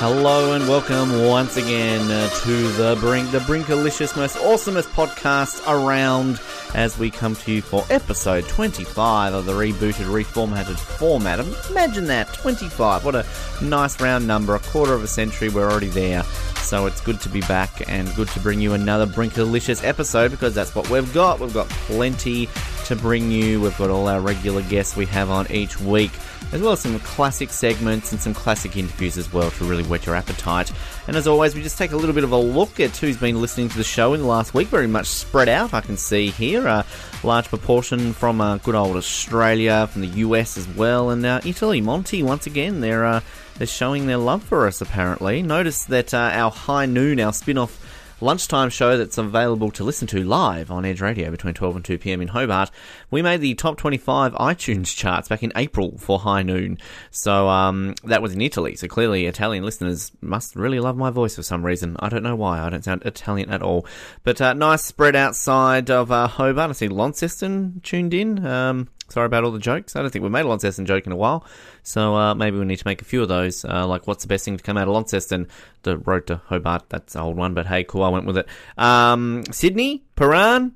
Hello and welcome once again uh, to the Brink, the Brinkalicious, most awesomest podcast around as we come to you for episode 25 of the rebooted, reformatted format. Imagine that, 25. What a nice round number, a quarter of a century, we're already there. So it's good to be back and good to bring you another Brinkalicious episode because that's what we've got. We've got plenty to bring you. We've got all our regular guests we have on each week as well as some classic segments and some classic interviews as well to really whet your appetite. And as always, we just take a little bit of a look at who's been listening to the show in the last week. Very much spread out, I can see here. A large proportion from uh, good old Australia, from the US as well, and uh, Italy. Monty, once again, they're, uh, they're showing their love for us, apparently. Notice that uh, our High Noon, our spin off lunchtime show that's available to listen to live on Edge Radio between 12 and 2 p.m. in Hobart. We made the top 25 iTunes charts back in April for High Noon. So um, that was in Italy. So clearly, Italian listeners must really love my voice for some reason. I don't know why. I don't sound Italian at all. But uh, nice spread outside of uh, Hobart. I see Launceston tuned in. Um, Sorry about all the jokes. I don't think we've made a Launceston joke in a while. So uh, maybe we need to make a few of those. Uh, like, what's the best thing to come out of Launceston? The road to Hobart. That's an old one, but hey, cool. I went with it. Um, Sydney, Paran.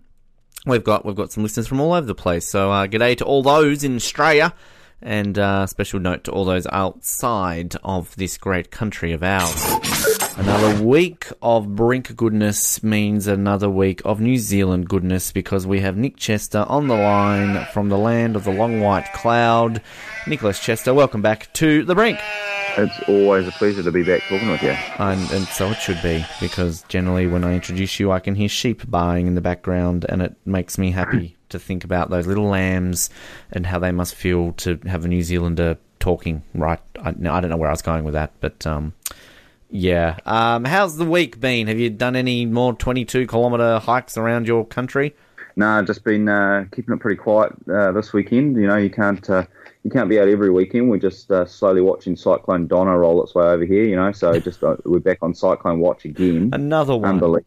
We've got we've got some listeners from all over the place. So uh, g'day to all those in Australia, and uh, special note to all those outside of this great country of ours. Another week of Brink goodness means another week of New Zealand goodness because we have Nick Chester on the line from the land of the long white cloud. Nicholas Chester, welcome back to the Brink. It's always a pleasure to be back talking with you. And, and so it should be because generally when I introduce you, I can hear sheep baaing in the background and it makes me happy to think about those little lambs and how they must feel to have a New Zealander talking, right? I, I don't know where I was going with that, but. Um, yeah. Um, how's the week been? Have you done any more 22 kilometre hikes around your country? No, just been uh, keeping it pretty quiet uh, this weekend. You know, you can't uh, you can't be out every weekend. We're just uh, slowly watching Cyclone Donna roll its way over here. You know, so just uh, we're back on Cyclone Watch again. Another one. Unbelievable.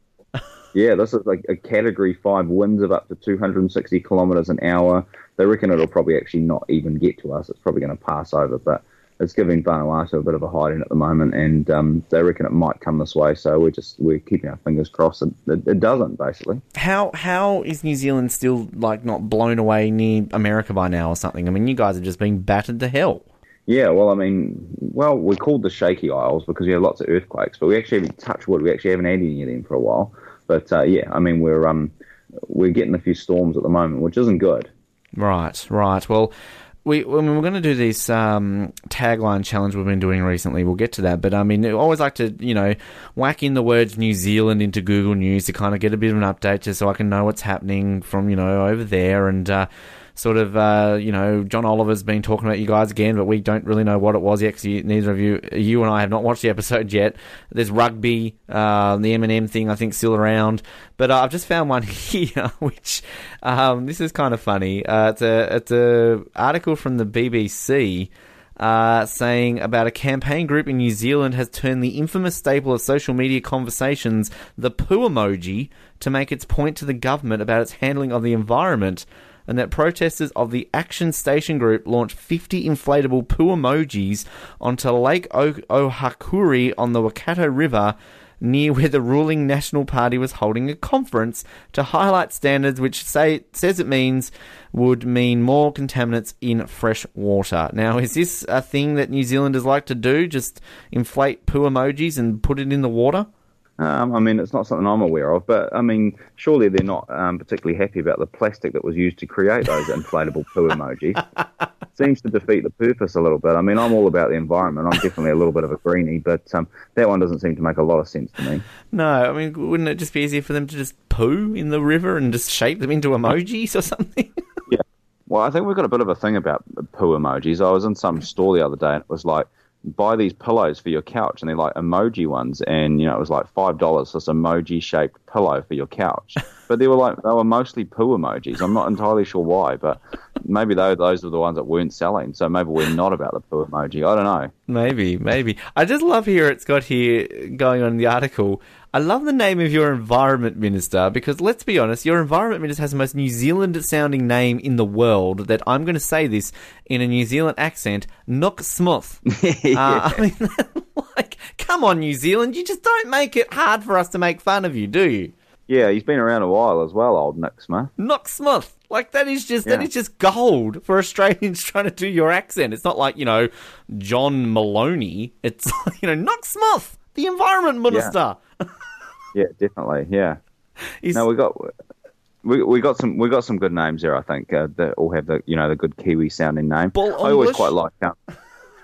yeah, this is like a Category Five winds of up to 260 kilometres an hour. They reckon it'll probably actually not even get to us. It's probably going to pass over, but it's giving Vanuatu a bit of a hiding at the moment, and um, they reckon it might come this way. So we're just we're keeping our fingers crossed. It, it, it, doesn't basically. How how is New Zealand still like not blown away near America by now or something? I mean, you guys are just being battered to hell. Yeah, well, I mean, well, we're called the Shaky Isles because we have lots of earthquakes, but we actually haven't touched wood. We actually haven't had any of them for a while. But uh, yeah, I mean, we're um we're getting a few storms at the moment, which isn't good. Right, right. Well, we when we're going to do this um, tagline challenge we've been doing recently, we'll get to that. But I mean, I always like to you know whack in the words New Zealand into Google News to kind of get a bit of an update, just so I can know what's happening from you know over there and. Uh, sort of, uh, you know, John Oliver's been talking about you guys again, but we don't really know what it was yet because neither of you, you and I have not watched the episode yet. There's rugby, uh, the Eminem thing, I think, still around. But uh, I've just found one here, which um, this is kind of funny. Uh, it's a it's a article from the BBC. Uh, saying about a campaign group in New Zealand has turned the infamous staple of social media conversations, the poo emoji, to make its point to the government about its handling of the environment and that protesters of the Action Station Group launched 50 inflatable poo emojis onto Lake Ohakuri on the Waikato River near where the ruling National Party was holding a conference to highlight standards which say says it means would mean more contaminants in fresh water. Now, is this a thing that New Zealanders like to do? Just inflate poo emojis and put it in the water? Um, I mean, it's not something I'm aware of, but I mean, surely they're not um, particularly happy about the plastic that was used to create those inflatable poo emojis. Seems to defeat the purpose a little bit. I mean, I'm all about the environment. I'm definitely a little bit of a greenie, but um, that one doesn't seem to make a lot of sense to me. No, I mean, wouldn't it just be easier for them to just poo in the river and just shape them into emojis or something? yeah. Well, I think we've got a bit of a thing about poo emojis. I was in some store the other day and it was like, buy these pillows for your couch, and they're like emoji ones, and you know it was like five dollars for this emoji shaped pillow for your couch. But they were like they were mostly poo emojis. I'm not entirely sure why, but maybe they, those were the ones that weren't selling. So maybe we're not about the poo emoji. I don't know. Maybe, maybe. I just love here it's got here going on in the article. I love the name of your environment minister because let's be honest, your environment minister has the most New Zealand sounding name in the world. That I'm going to say this in a New Zealand accent, Nook Smith. yeah. uh, I mean, like, come on, New Zealand, you just don't make it hard for us to make fun of you, do you? Yeah, he's been around a while as well, old Nick Smith. Nick Smith. Like that is just that Yeah. is just gold for Australians trying to do your accent. It's not like, you know, John Maloney. It's you know, Nick Smith, the environment minister. Yeah, definitely. Yeah. He's- No, we got we, we got some we got some good names there. I think uh, that all have the you know the good Kiwi sounding name. I always English? quite like. Um,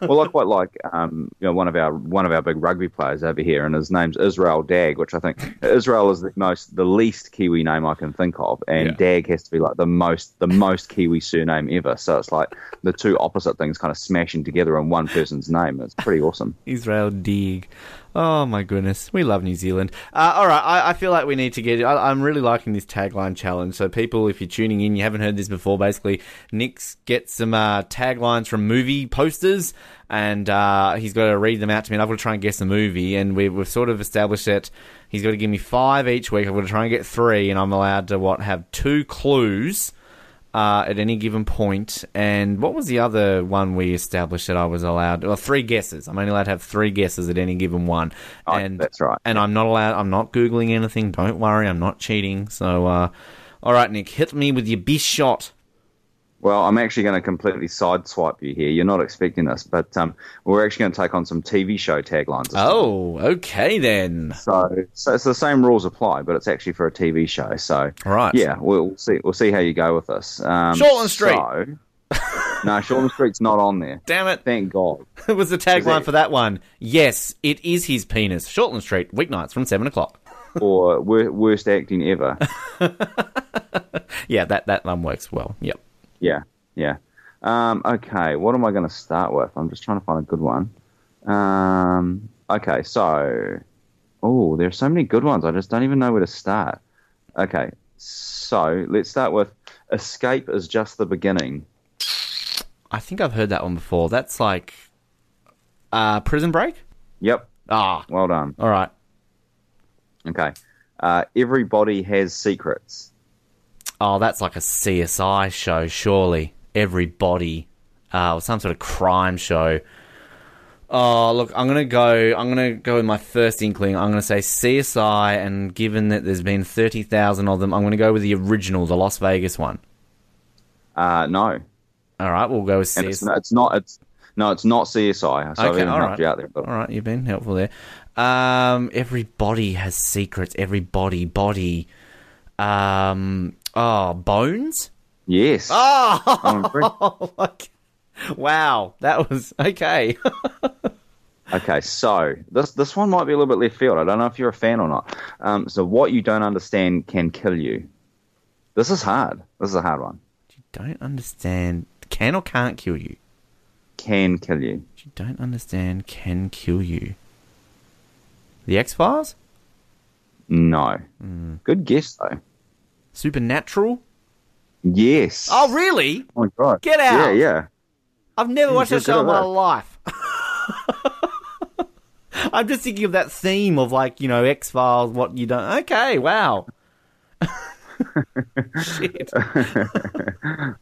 well, I quite like um, you know one of our one of our big rugby players over here, and his name's Israel Dagg, which I think Israel is the most the least Kiwi name I can think of, and Yeah. Dagg has to be like the most the most Kiwi surname ever. So it's like the two opposite things kind of smashing together in one person's name. It's pretty awesome. Israel Deeg. Oh my goodness, we love New Zealand. Uh, all right, I, I feel like we need to get. I, I'm really liking this tagline challenge. So, people, if you're tuning in, you haven't heard this before. Basically, Nick's gets some uh, taglines from movie posters, and uh, he's got to read them out to me. And I've got to try and guess the movie. And we, we've sort of established that he's got to give me five each week. I've got to try and get three, and I'm allowed to what have two clues uh, at any given point. And what was the other one we established that I was allowed? Well, three guesses. I'm only allowed to have three guesses at any given one. Oh, and that's right. And I'm not allowed. I'm not googling anything. Don't worry. I'm not cheating. So, uh, all right, Nick, hit me with your best shot. Well, I'm actually going to completely sideswipe you here. You're not expecting this, but um, we're actually going to take on some TV show taglines. time. Oh, okay then. So, so it's the same rules apply, but it's actually for a TV show. So, Right. yeah, we'll see. We'll see how you go with this. Um, Shortland Street. So, no, Shortland Street's not on there. Damn it. Thank God. It was the tagline for that one. Yes, it is his penis. Shortland Street, weeknights from seven o'clock. Or wor- worst acting ever. Yeah, that that one works well. Yep. Yeah, yeah. Um, okay, what am I going to start with? I'm just trying to find a good one. Um, okay, so, oh, there are so many good ones. I just don't even know where to start. Okay, so let's start with "Escape is just the beginning." I think I've heard that one before. That's like uh, Prison Break. Yep, Ah, well done. all right. Okay, uh, everybody has secrets. Oh, that's like a CSI show, surely. Everybody, uh, or some sort of crime show. Oh, look, I'm gonna go. I'm gonna go with my first inkling. I'm gonna say CSI, and given that there's been thirty thousand of them, I'm gonna go with the original, the Las Vegas one. Uh, no, All right, we'll go with and it's, CSI. it's not. It's no, it's not CSI. So Okay, all right. you out there. But All right, you've been helpful there. Um, everybody has secrets. Everybody, body. Um, oh, bones. yes, Oh, wow, that was okay. Okay, so this this one might be a little bit left field. I don't know if you're a fan or not. Um, so what you don't understand can kill you. This is hard. This is a hard one. you don't understand. Can or can't kill you. Can kill you. You don't understand. Can kill you. The X Files. No. Hmm. Good guess though. Supernatural. Yes. Oh, really? Oh my god. Get out. Yeah, yeah. I've never watched that show in my that. life. I'm just thinking of that theme of like, you know, X Files, what you don't. Okay, wow. Shit. I'm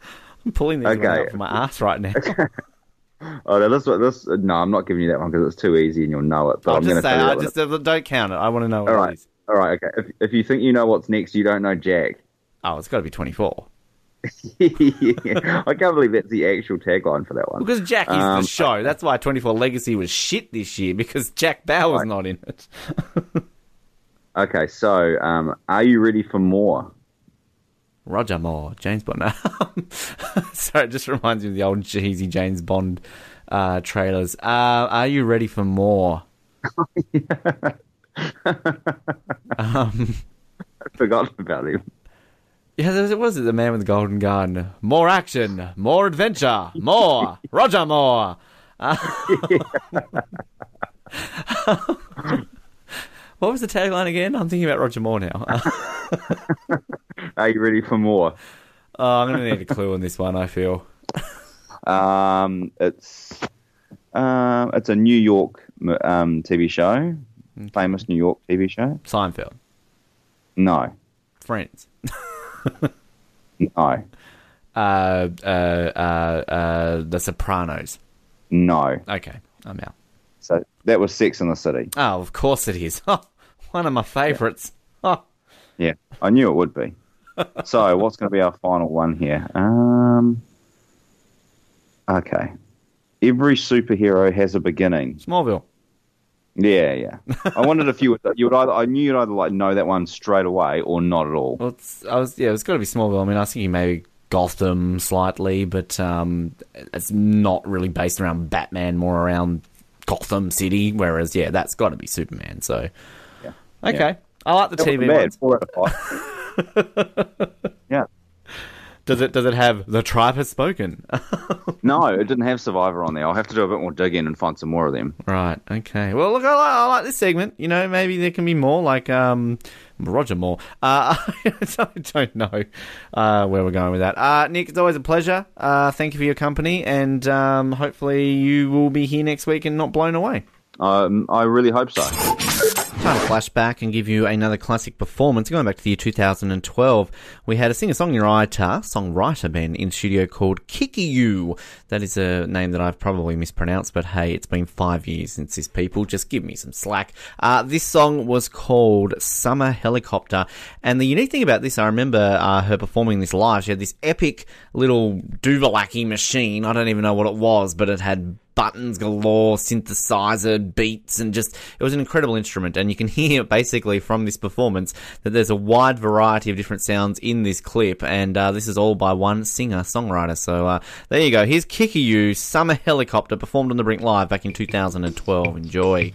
pulling these one Okay. out from my ass right now. Oh, no, this this. No, I'm not giving you that one because it's too easy and you'll know it. But I'll I'm just to say, I just don't count it. I want to know what All it right. All right. Okay. If if you think you know what's next, you don't know Jack. Oh, it's got to be 24. I can't believe that's the actual tagline for that one. Because Jack is Um, the show. That's why 24 Legacy was shit this year because Jack Bauer's Right. not in it. Okay. So, um, are you ready for more? Roger Moore, James Bond. Sorry, it just reminds me of the old cheesy James Bond uh, trailers. Uh, are you ready for more? um, I've forgotten about him. Yeah, there was, was it the man with the golden gun? More action, more adventure, more Roger Moore. Uh, what was the tagline again? I'm thinking about Roger Moore now. Are you ready for more? oh, I'm going to need a clue on this one. I feel. Um, it's um, it's a New York um, TV show, famous New York TV show. Seinfeld, No, Friends. no, uh, uh, uh, uh, The Sopranos. no. Okay, I'm out. So That was Sex in the City. Oh, of course it is. Oh, one of my favourites. Oh, Yeah, I knew it would be. so, what's going to be our final one here? Um, okay. Every superhero has a beginning. Smallville. Yeah, yeah. I wondered if you would, you would either, I knew you'd either like know that one straight away or not at all. Well, it's, I was yeah, it's got to be Smallville. I mean, I was thinking maybe Gotham slightly, but um, it's not really based around Batman, more around Gotham City. Whereas, yeah, that's got to be Superman. So, Yeah. okay, Yeah. I like the That TV bad. ones. Four out of five. yeah. Does it does it have the tribe has spoken? No, it didn't have Survivor on there. I'll have to do a bit more digging and find some more of them. right. Okay. Well, look, I like, I like this segment. You know, maybe there can be more, like um, Roger Moore. Uh, I don't know uh, where we're going with that. Uh, Nick, it's always a pleasure. Uh, thank you for your company, and um, hopefully you will be here next week and not blown away. Um, I really hope so. Time to flash back and give you another classic performance. Going back to the year 2012, we had a singer-songwriter, songwriter band in studio called Kikuyu. That is a name that I've probably mispronounced, but hey, it's been five years since this people. Just give me some slack. Uh, this song was called Summer Helicopter, and the unique thing about this, I remember uh, her performing this live. She had this epic little Duvalaki machine. I don't even know what it was, but it had buttons galore, synthesizer, beats, and just it was an incredible instrument. And you can hear basically from this performance that there's a wide variety of different sounds in this clip, and uh, this is all by one singer songwriter. So uh, there you go. Here's Kikuyu, Summer Helicopter, performed on the Brink Live back in 2012. Enjoy.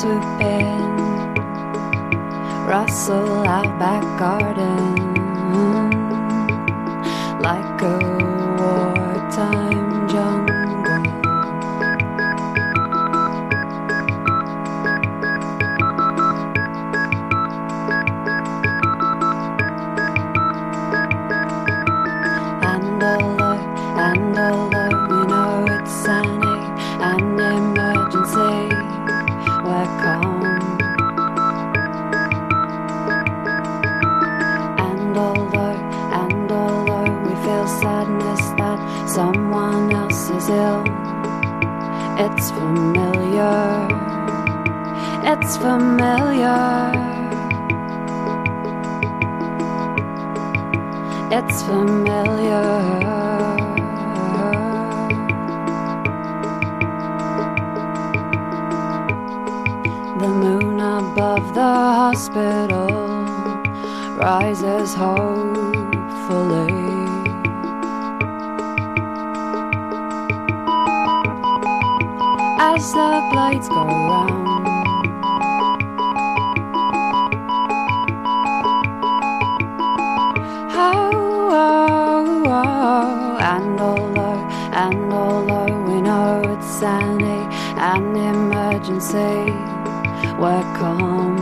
They swoop in, rustle our back garden like a It's familiar. The moon above the hospital rises hopefully. As the blades go round, an emergency, we're calm.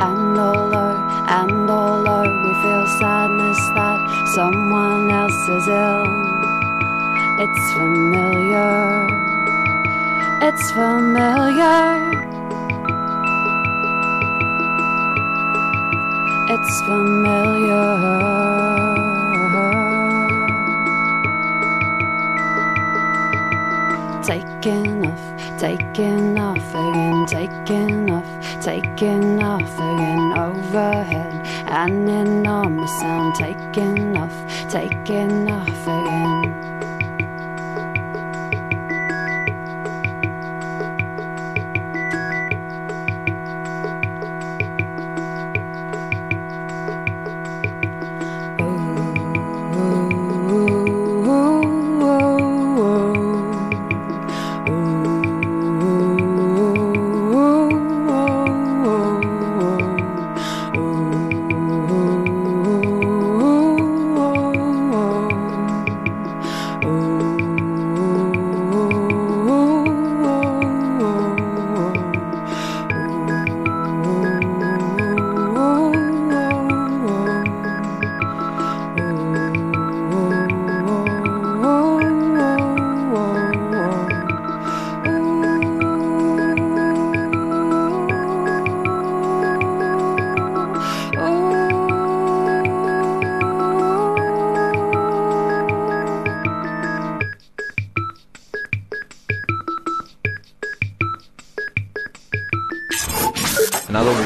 And although, and although we feel sadness that someone else is ill, it's familiar. It's familiar. It's familiar.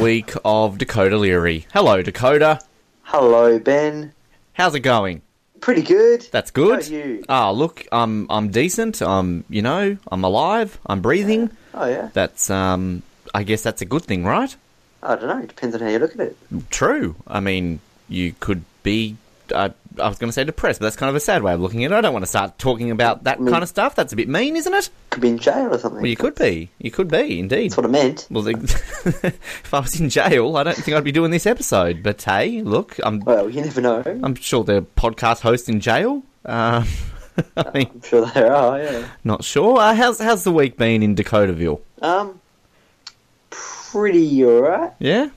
Week of Dakoda Leary. Hello, Dakoda. Hello, Ben. How's it going? Pretty good. That's good. How are you? Ah, look, I'm I'm decent. I'm you know I'm alive. I'm breathing. Oh yeah. That's um. I guess that's a good thing, right? I don't know. It depends on how you look at it. True. I mean, you could be. Uh, I was going to say depressed, but that's kind of a sad way of looking at it. I don't want to start talking about that Me- kind of stuff. That's a bit mean, isn't it? Could be in jail or something. Well, you could be. You could be, indeed. That's what I meant. Well, the, if I was in jail, I don't think I'd be doing this episode. But hey, look, I'm Well, you never know. I'm sure there are podcast hosts in jail. Uh, I mean, I'm sure there are. Yeah. not sure. Uh, how's how's the week been in Dakotaville? Um, pretty alright. Yeah.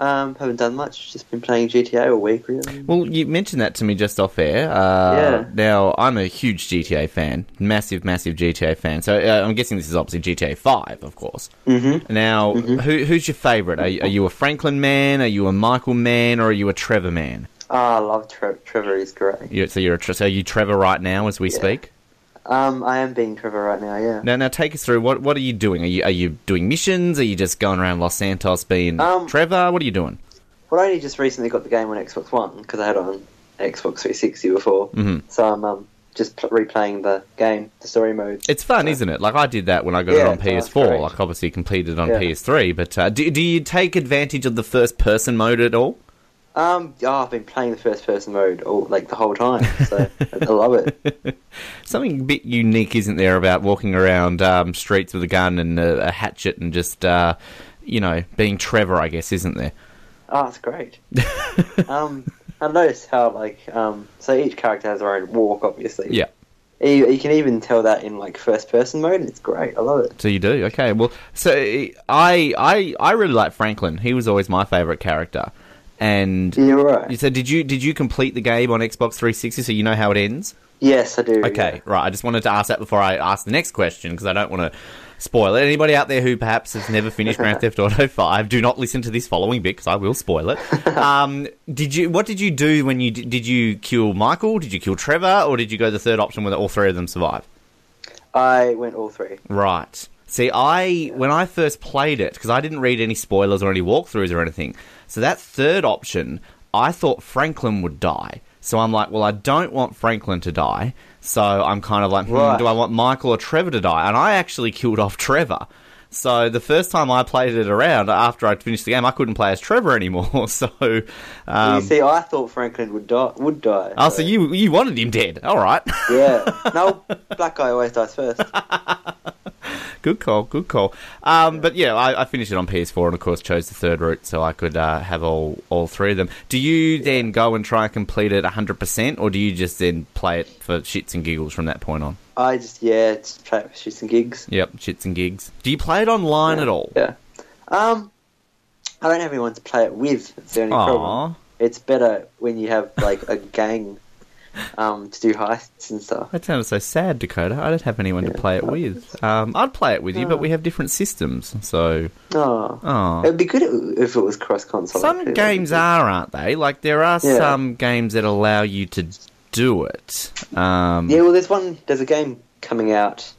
Um, haven't done much. Just been playing GTA all week, really. Well, you mentioned that to me just off air. Uh, Yeah. Now, I'm a huge GTA fan, massive, massive GTA fan. So uh, I'm guessing this is obviously GTA Five, of course. Mm-hmm. Now, who, who's your favourite? Are, you- are you a Franklin man? Are you a Michael man? Or are you a Trevor man? Ah, I love Tre- Trevor. He's great. You, so you're a, so are you Trevor right now as we Yeah. speak? Um, I am being Trevor right now. Yeah. Now, now take us through. What what are you doing? Are you are you doing missions? Are you just going around Los Santos being Um, Trevor? What are you doing? Well, I only just recently got the game on Xbox One because I had it on Xbox 360 before. Mhm. So I'm um, just pl- replaying the game, the story mode. It's fun, isn't it? Like I did that when I got it on it's- oh, it's PS4. great. Like obviously completed on Yeah. PS3. But uh, do do you take advantage of the first person mode at all? Um, oh, I've been playing the first person mode all like the whole time, so I love it. Something a bit unique, isn't there, about walking around um, streets with a gun and a, a hatchet and just uh, you know being Trevor? I guess isn't there? Oh, it's great. um, I noticed how like um, so each character has their own walk, obviously. Yeah. You, you can even tell that in like first person mode. It's great. I love it. So you do, okay. Well, so I I I really like Franklin. He was always my favorite character. And You're right. so did you did you complete the game on Xbox 360 so you know how it ends? Yes, I do. Okay, right. I just wanted to ask that before I ask the next question because I don't want to spoil it. Anybody out there who perhaps has never finished Grand Theft Auto 5, do not listen to this following bit because I will spoil it. Um, did you? What did you do when you did, did you kill Michael? Did you kill Trevor, or did you go the third option where all three of them survive? I went all three. Right. See, I when I first played it because I didn't read any spoilers or any walkthroughs or anything. So that third option, I thought Franklin would die. So I'm like, well, I don't want Franklin to die. So I'm kind of like, hmm, Right. do I want Michael or Trevor to die? And I actually killed off Trevor. So the first time I played it around after I'd finished the game, I couldn't play as Trevor anymore. So, um, you see, I thought Franklin would die. Would die. oh, so you you wanted him dead? All right. Yeah. No, black guy always dies first. Good call, good call. Um, but yeah, I, I finished it on PS4 and of course chose the third route so I could uh, have all, all three of them. Do you then go and try and complete it 100% or do you just then play it for shits and giggles from that point on? I just yeah, just play it with shits and gigs. Yep, shits and gigs. Do you play it online yeah. at all? Yeah. Um, I don't have anyone to play it with. It's the only problem. It's better when you have like a gang um, to do heists and stuff. that sounds so sad, Dakoda. I don't have anyone to play it with. Um, I'd play it with you, but we have different systems, so. Oh, Oh. it'd be good if it was cross console. Some games are, aren't they? Like there are Yeah. some games that allow you to do it. Um, Yeah, well, there's one. There's a game coming out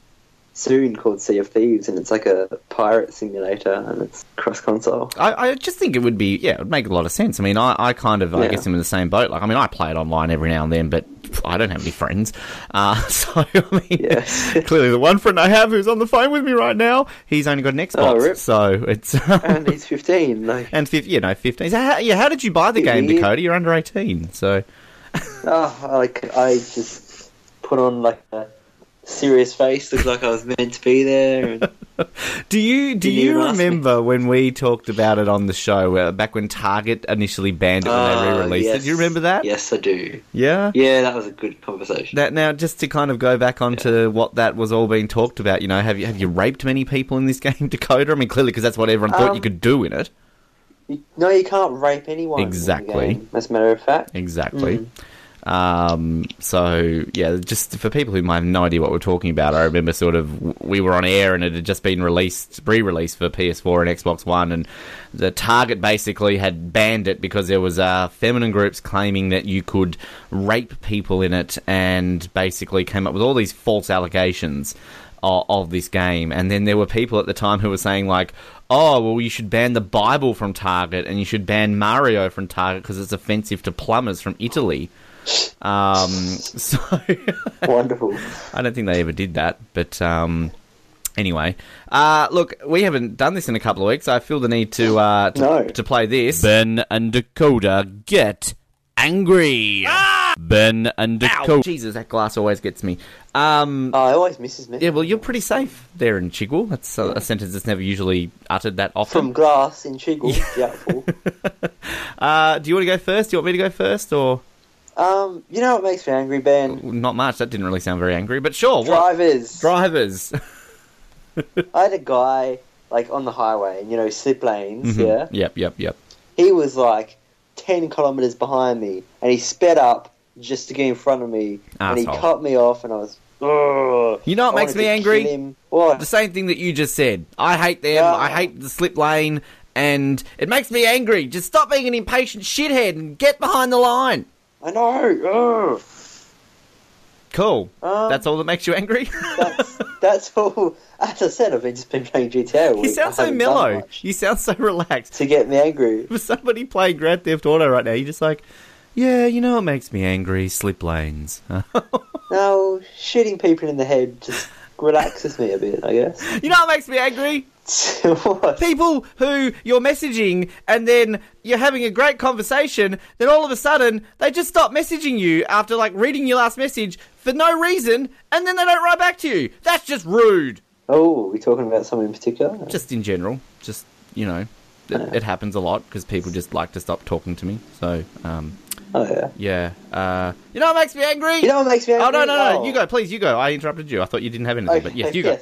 soon called Sea of Thieves, and it's like a pirate simulator, and it's cross console. I, I just think it would be yeah, it would make a lot of sense. I mean, I, I kind of I guess I'm in the same boat. Like, I mean, I play it online every now and then, but I don't have any friends. Uh, so I mean, Yes. clearly the one friend I have who's on the phone with me right now, he's only got an Xbox, Oh, so it's and he's 15. Like, and fif- you know fifteen. So how, yeah, how did you buy the game, Yeah. Dakoda? You're under eighteen, so oh, like I just put on like a serious face, looked like I was meant to be there. And, Do you do you ask me. remember when we talked about it on the show, uh, back when Target initially banned it when they Oh, re-released it? Do you remember that? Yes, I do. Yeah. Yeah, that was a good conversation. That now, just to kind of go back onto what that was all being talked about, you know, have you have you raped many people in this game, Dakoda? I mean, clearly because that's what everyone thought you Um, could do in it. No, you can't rape anyone. Exactly. As a matter of fact. Exactly. Mm. Um, so yeah, just for people who might have no idea what we're talking about, I remember sort of we were on air and it had just been released, re-released for PS4 and Xbox One, and the Target basically had banned it because there was uh, feminine groups claiming that you could rape people in it, and basically came up with all these false allegations of, of this game. And then there were people at the time who were saying like, oh, well, you should ban the Bible from Target and you should ban Mario from Target because it's offensive to plumbers from Italy. Um, so Wonderful. I don't think they ever did that, but um, anyway, uh, look, we haven't done this in a couple of weeks. I feel the need to uh, to, No. to play this. Ben and Dakoda get angry. Ben and Dakoda. Jesus, that glass always gets me. Um, Oh, it always misses me. yeah, well, you're pretty safe there in Chigwell. That's a, a sentence that's never usually uttered that often. From glass in Chiggle, doubtful. Uh, do you want to go first? Do you want me to go first, or Um, you know what makes me angry, Ben? not much? That didn't really sound very angry, but sure. What? Drivers. Drivers. I had a guy like on the highway, and you know, slip lanes. Mhm. Yeah, Yep. Yep. Yep. he was like ten kilometers behind me, and he sped up just to get in front of me, and he cut me off, and I was. Ugh, You know what I makes me angry? What? The same thing that you just said. I hate them. I hate the slip lane, and it makes me angry. Just stop being an impatient shithead and get behind the line. I know. Ugh. Cool. Um, That's all that makes you angry. That's that's all. As I said, I've been just been playing GTA. You sound so mellow. You sound so relaxed. to get me angry. For somebody playing Grand Theft Auto right now, you're just like, yeah, you know what makes me angry? Slip lanes. No, shooting people in the head just relaxes me a bit. I guess. you know what makes me angry? What? people who you're messaging and then you're having a great conversation, then all of a sudden they just stop messaging you after like reading your last message for no reason and then they don't write back to you. That's just rude. Oh, are we talking about something in particular? Just in general, just, you know, it, it happens a lot because people just like to stop talking to me. So, um, Oh yeah. yeah. Uh, you know what makes me angry? You know what makes me angry? oh, no, no, no. Oh. You go, please, you go. I interrupted you. I thought you didn't have anything, but yes, you go.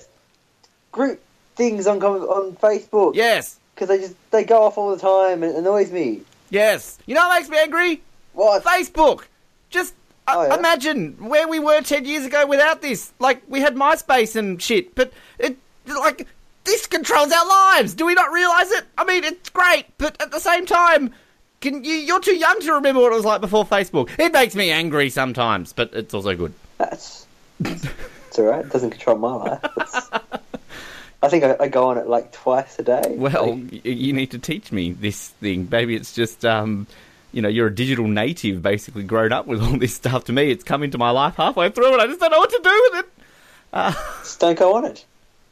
Group things on on Facebook. Yes, Because they just they go off all the time and it annoys me. yes. You know what makes me angry? What? Facebook. Just uh, Oh, yeah? imagine where we were ten years ago without this. Like we had MySpace and shit, but it like this controls our lives. Do we not realize it? I mean, it's great, but at the same time, can you? You're too young to remember what it was like before Facebook. It makes me angry sometimes, but it's also good. That's it's alright. It doesn't control my life. It's, I think I, I go on it like twice a day. Well, Like, you need to teach me this thing. Maybe it's just um. You know, you're a digital native, basically grown up with all this stuff. To me, it's come into my life halfway through, and I just don't know what to do with it. just don't go on it.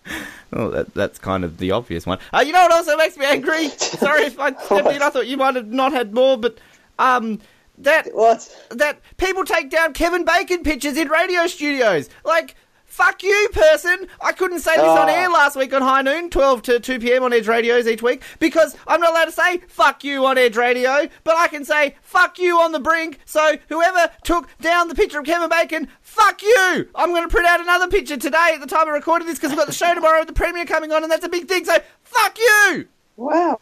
Well, that, that's kind of the obvious one. Uh, you know what also makes me angry? Sorry if I stepped in. I thought you might have not had more, but um, that What? that people take down Kevin Bacon pictures in radio studios. Like, fuck you, person. I couldn't say this on Ah. air last week on High Noon, 12 to 2 p.m. on Edge Radios each week, because I'm not allowed to say fuck you on Edge Radio, but I can say fuck you on the brink. So whoever took down the picture of Kevin Bacon, fuck you. I'm going to print out another picture today at the time of recording this because we've got the show tomorrow with the premiere coming on, and that's a big thing. So fuck you. Wow.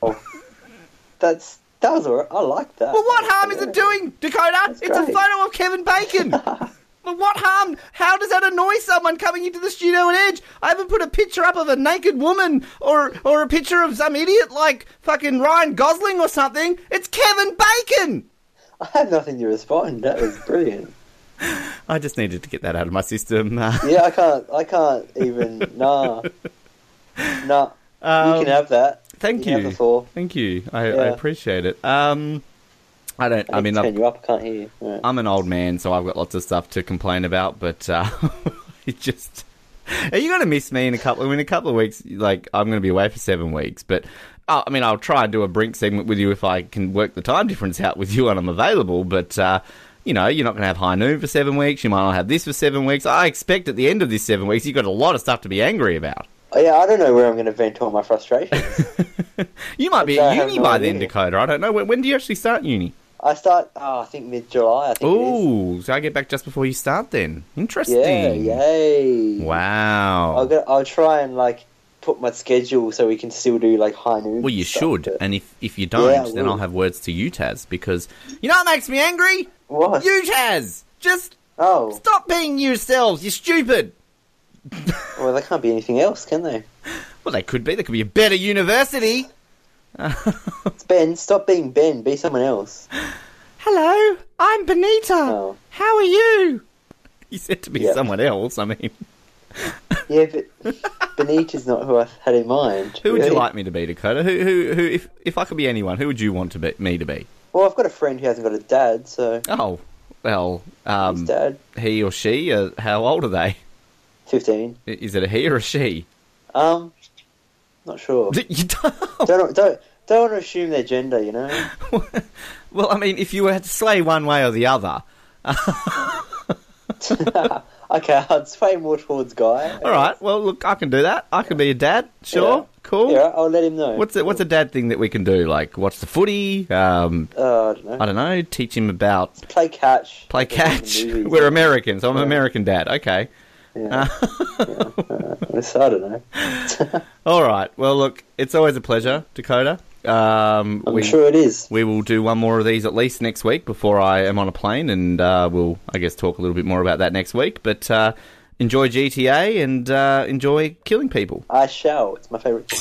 That's that was. I like that. Well, what harm is it doing, Dakoda? it's a photo of Kevin Bacon. well, what harm? How does that annoy someone coming into the studio and Edge? I haven't put a picture up of a naked woman or or a picture of some idiot like fucking Ryan Gosling or something. It's Kevin Bacon. I have nothing to respond. That was brilliant. I just needed to get that out of my system. Uh, Yeah, I can't. I can't even. Nah. Nah. Um, you can have that. thank you. You. have the four. Thank you. I, I appreciate it. Um, I don't. I I, mean, turn you up. I can't hear you. Right. I'm an old man, so I've got lots of stuff to complain about, but uh, it just. Are you going to miss me in a couple? In a couple of weeks, like I'm going to be away for seven weeks, but uh, I mean, I'll try and do a brink segment with you if I can work the time difference out with you and I'm available. But uh, you know, you're not going to have high noon for seven weeks. You might not have this for seven weeks. I expect at the end of this seven weeks, you've got a lot of stuff to be angry about. Oh, yeah, I don't know where I'm going to vent all my frustrations. You might be at uni no by then. Dakoda. I don't know. When, when do you actually start uni? I start. Oh, I think mid July. I think. Ooh, so I get back just before you start then. Interesting. Yeah. Yay. Wow. I'll, go, I'll try and like put my schedule so we can still do like high noon. Well, you stuff, should, but- and if if you don't, Yeah, then. I'll have words to you, Taz, because you know what makes me angry? What? You, Taz, just Oh, stop being yourselves. You're stupid. well, there can't be anything else, can they? Well, they could be. There could be a better university. It's Ben. Stop being Ben. Be someone else. Hello, I'm Benita. Oh. How are you? He said to be Yeah. someone else. I mean, Yeah, but Benita's not who I had in mind. Who would you like me to be, Dakoda? Who, who, who? If if I could be anyone, who would you want to be me to be? Well, I've got a friend who hasn't got a dad, so Oh, well, his um, dad, he or she. Uh, how old are they? fifteen. Is it a he or a she? Um, not sure. You don't- don't don't don't want to assume their gender. You know. well, I mean, if you were to sway one way or the other, okay, I'd sway more towards guy. all right. Well, look, I can do that. I can be a dad. Sure, Yeah. cool. Yeah, I'll let him know. What's a, what's a dad thing that we can do? Like watch the footy? Um, Uh, I don't know. I don't know. Teach him about Play catch. play Like in the catch. We're Americans. so I'm an American dad. Okay. Yeah. Uh, I don't know. All right. Well, look, it's always a pleasure, Dakoda. Um, I'm we sure it is. we will do one more of these at least next week before I am on a plane, and uh, we'll I guess talk a little bit more about that next week. But uh, enjoy GTA and uh, enjoy killing people. I shall. It's my favourite.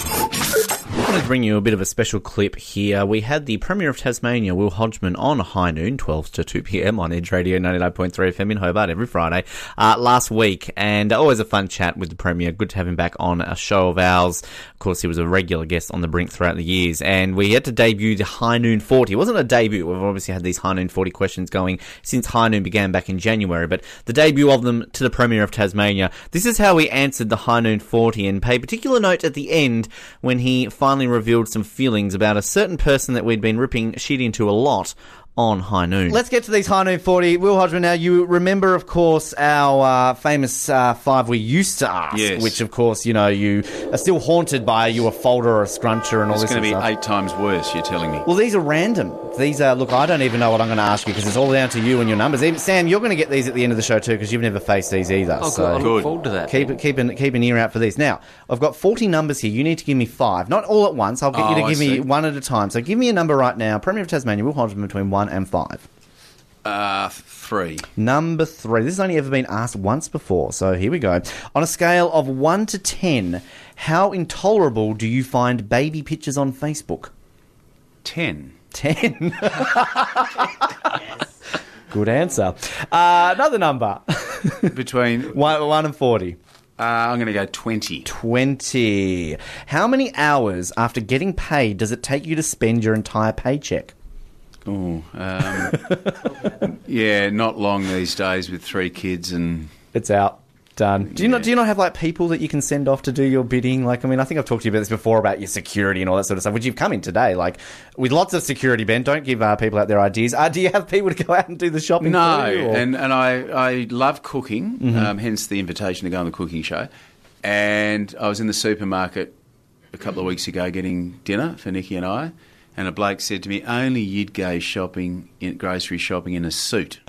To bring you a bit of a special clip here. We had the Premier of Tasmania, Will Hodgman, on High Noon, 12 to 2 p.m. on Edge Radio 99.3 FM in Hobart every Friday uh, last week. And always a fun chat with the Premier. Good to have him back on a show of ours. Of course, he was a regular guest on the brink throughout the years. And we had to debut the High Noon 40. It wasn't a debut. We've obviously had these High Noon 40 questions going since High Noon began back in January. But the debut of them to the Premier of Tasmania. This is how we answered the High Noon 40 and pay particular note at the end when he finally revealed some feelings about a certain person that we'd been ripping shit into a lot on High Noon. Let's get to these High Noon 40. Will Hodgman, now you remember, of course, our uh, famous uh, five we used to ask, Yes. which, of course, you know, you are still haunted by. You a folder or a scruncher and all It's this It's going to be stuff. eight times worse, you're telling me. Well, these are random. These are, look, I don't even know what I'm going to ask you because it's all down to you and your numbers. Even, Sam, you're going to get these at the end of the show too because you've never faced these either. Oh, so good. I look Good. forward to that. Keep keep an, keep an ear out for these. Now, I've got 40 numbers here. You need to give me five. Not all at once. I'll get you Oh, to give me one at a time. So give me a number right now. Premier of Tasmania, Will Hodgman between one and five. Uh, three. Number three. This has only ever been asked once before, so here we go. On a scale of one to ten, how intolerable do you find baby pictures on Facebook? Ten. Ten. Good answer. Uh, another number. Between, one, one and forty. uh, I'm going to go 20. 20. How many hours after getting paid does it take you to spend your entire paycheck? Oh, um, yeah, not long these days with three kids and It's out. Done. Do you not do you not have like people that you can send off to do your bidding? Like I mean, I think I've talked to you about this before about your security and all that sort of stuff, which you've come in today. Like with lots of security, Ben. Don't give uh, people out their ideas. Uh, do you have people to go out and do the shopping? No, for you, Mm-hmm. and and I I love cooking, um, hence the invitation to go on the cooking show. And I was in the supermarket a couple of weeks ago getting dinner for Nikki and I, and a bloke said to me, "Only you'd go shopping, in, grocery shopping in a suit."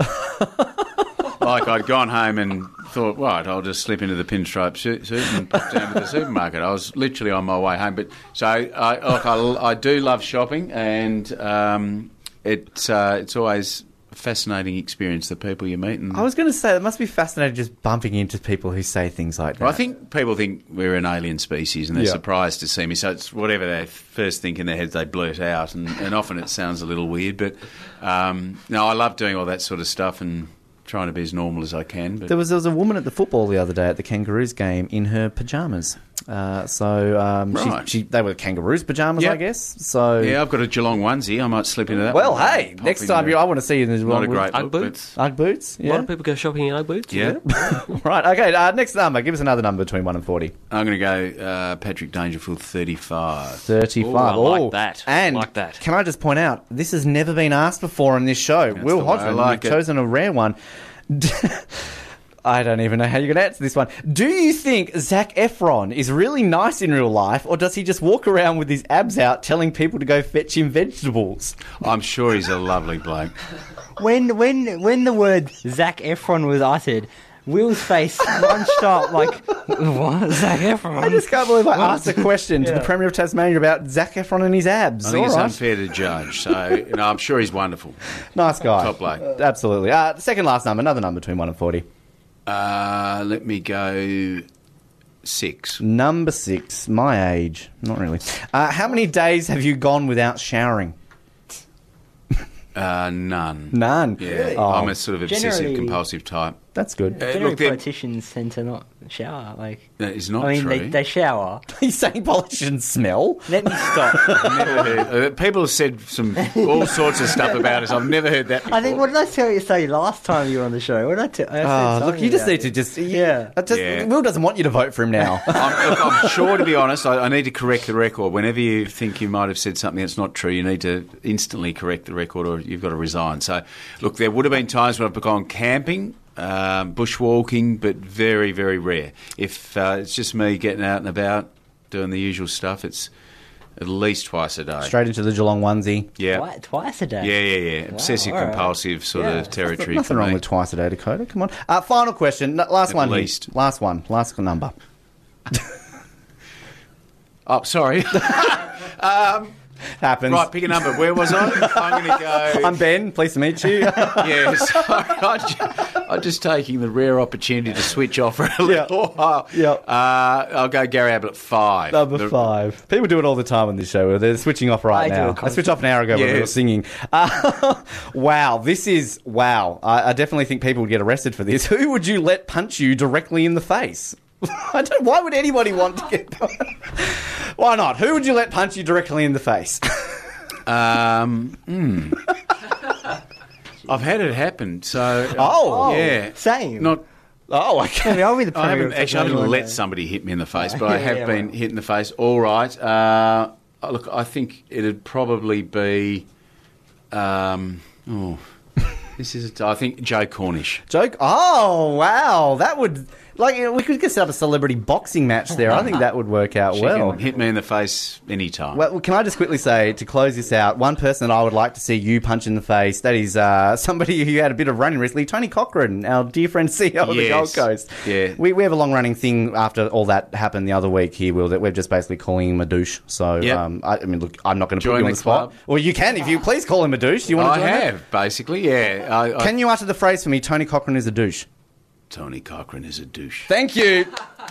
like I'd gone home and thought, right, I'll just slip into the pinstripe suit, suit and pop down to the supermarket. I was literally on my way home, but so I, look, I, I do love shopping, and um, it's uh, it's always fascinating experience the people you meet. And I was going to say it must be fascinating just bumping into people who say things like that. Well, I think people think we're an alien species and they're Yeah. surprised to see me. So it's whatever they first think in their heads, they blurt out. And, and often it sounds a little weird. But um, no, I love doing all that sort of stuff and trying to be as normal as I can. But There was there was a woman at the football the other day at the Kangaroos game in her pajamas. Uh, so um, Right. she, she, they were Kangaroos pajamas, Yep. I guess. So yeah, I've got a Geelong onesie. I might slip into that. well, one. hey, Pop next time you, I want to see you in the Not a with great Ugg boots. Ugg boots. A Yeah. lot of people go shopping in Ugg boots. Yeah, right. Okay. Uh, next number. Give us another number between one and forty. I'm going to go uh, Patrick Dangerfield, 35. Thirty-five. Ooh, I like Ooh. that. And Like that. Can I just point out this has never been asked before on this show. Will the I Hodgman, like you've chosen a rare one. I don't even know how you're going to answer this one. Do you think Zac Efron is really nice in real life, or does he just walk around with his abs out telling people to go fetch him vegetables? I'm sure he's a lovely bloke. When when when the word Zac Efron was uttered, Will's face bunched up like what Zac Efron? I just can't believe I asked a question to the Premier of Tasmania about Zach Efron and his abs. I think All it's right. unfair to judge. So you know, I'm sure he's wonderful. Nice guy. Top bloke. Absolutely. Uh, second last number, another number between 1 and 40. Uh, let me go six. Number six, my age. Not really. Uh, how many days have you gone without showering? Uh, none. None. Yeah, Oh. I'm a sort of obsessive Generally- compulsive type. That's good. Uh, Generally, look, they're- politicians tend to not shower. Like, that is not I mean, true. they, they shower. He's saying politicians smell. Let me stop. Never heard. Uh, people have said some all sorts of stuff about us. I've never heard that. Before. I think. What did I tell you say last time you were on the show? What did I tell? I said Oh, look, something you just about need to it. just Yeah. I just, Yeah. Will doesn't want you to vote for him now. I'm, look, I'm sure, to be honest, I, I need to correct the record. Whenever you think you might have said something that's not true, you need to instantly correct the record or you've got to resign. So, look, there would have been times when I've gone camping, um, bushwalking, but very, very rare. If uh, it's just me getting out and about, doing the usual stuff, it's at least twice a day. Straight into the Geelong onesie. Yeah. Twi- twice a day. Yeah, yeah, yeah. Obsessive all right. compulsive sort Yeah. of territory Nothing for wrong me. with twice a day, Dakoda. Come on. Uh, final question. N- Last At one. here. least. Last one. Last number. Oh, sorry. Happens. right, pick a number. Where was I? I'm going to go. I'm Ben. Pleased to meet you. Yeah, sorry. I'm just, taking the rare opportunity to switch off for a little while. Yeah. Uh, I'll go Gary Ablett five. Number The- five. People do it all the time on this show. They're switching off right I now. it I switched off an hour ago when we were singing. Uh, wow, this is wow. I, I definitely think people would get arrested for this. Who would you let punch you directly in the face? I don't. Why would anybody want to get? Punched? Why not? Who would you let punch you directly in the face? Um, hmm. I've had it happen. So Oh. yeah, Same. not. oh, I okay. mean, I'll be the I haven't actually. I haven't let somebody hit me in the face, but I have yeah, been well. hit in the face. All right. Uh, look, I think it'd probably be. Um, oh, this is. I think Joe Cornish. Joke. Oh, wow. That would like you know, we could set up a celebrity boxing match there. I think that would work out She well. can hit me in the face anytime. Well, can I just quickly say to close this out? One person that I would like to see you punch in the face. That is uh, somebody who had a bit of running recently, Tony Cochrane, our dear friend CEO of the Yes. Gold Coast. Yeah. we, we have a long running thing after all that happened the other week here, Will, that we're just basically calling him a douche. So, Yep. um, I, I mean, look, I'm not going to put Join you on the the spot. club. Well, you can if you please call him a douche. Do you want I to join that? have basically, yeah. I, I, Can you utter the phrase for me? Tony Cochrane is a douche. Tony Cochrane is a douche. Thank you.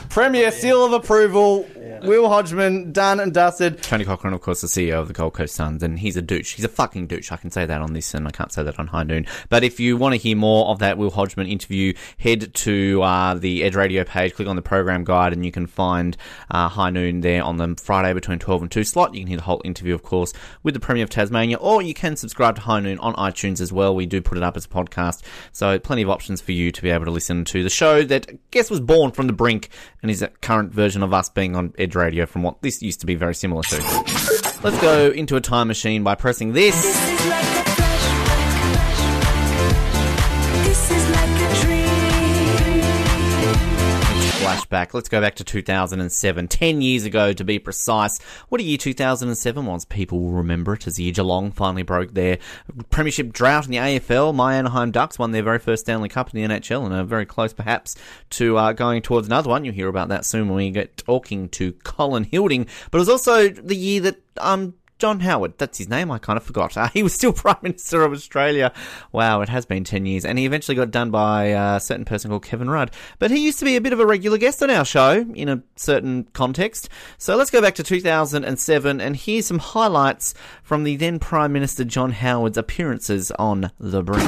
Premier seal of approval. Will Hodgman, done and dusted. Tony Cochrane, of course, the CEO of the Gold Coast Suns, and he's a douche. He's a fucking douche. I can say that on this, and I can't say that on High Noon. But if you want to hear more of that Will Hodgman interview, head to uh, the Edge Radio page, click on the program guide, and you can find uh, High Noon there on the Friday between 12 and 2 slot. You can hear the whole interview, of course, with the Premier of Tasmania, or you can subscribe to High Noon on iTunes as well. We do put it up as a podcast, so plenty of options for you to be able to listen to the show that I guess was born from the brink and is a current version of us being on Edge Radio from what this used to be very similar to. Let's go into a time machine by pressing this. This flashback. Let's go back to 2007, 10 years ago to be precise. What a year 2007 was. People will remember it as the year Geelong finally broke their premiership drought in the AFL. My Anaheim Ducks won their very first Stanley Cup in the NHL and are very close perhaps to uh, going towards another one. You'll hear about that soon when we get talking to Colin Hilding. But it was also the year that um, John Howard, that's his name, I kind of forgot. Uh, he was still Prime Minister of Australia. Wow, it has been 10 years. And he eventually got done by a certain person called Kevin Rudd. But he used to be a bit of a regular guest on our show in a certain context. So let's go back to 2007 and hear some highlights from the then Prime Minister John Howard's appearances on The Brink.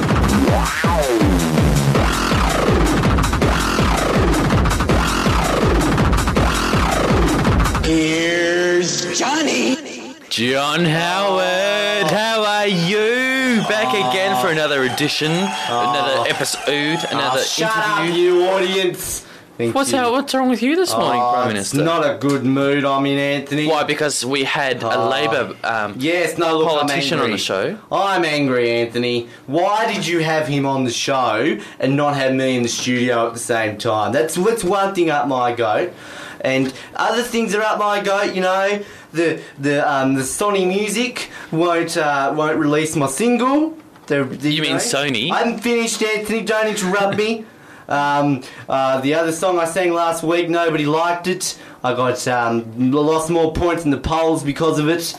John Howard, how are you? Back again for another edition, another ah. episode, ah, another interview. you audience. Thank What's you. out, What's wrong with you this ah, morning, Oh, Prime it's Minister? not a good mood I'm in, Anthony. Why? Because we had a Oh. Labor um, Yes, no, look, politician on the show. I'm angry, Anthony. Why did you have him on the show and not have me in the studio at the same time? That's that's one thing up my goat. And other things are up my goat, you know. The the um the Sony Music won't uh, won't release my single. The, the, You mean know, Sony? I'm finished, Anthony. Don't interrupt me. Um, uh, the other song I sang last week, nobody liked it. I got um, lost more points in the polls because of it.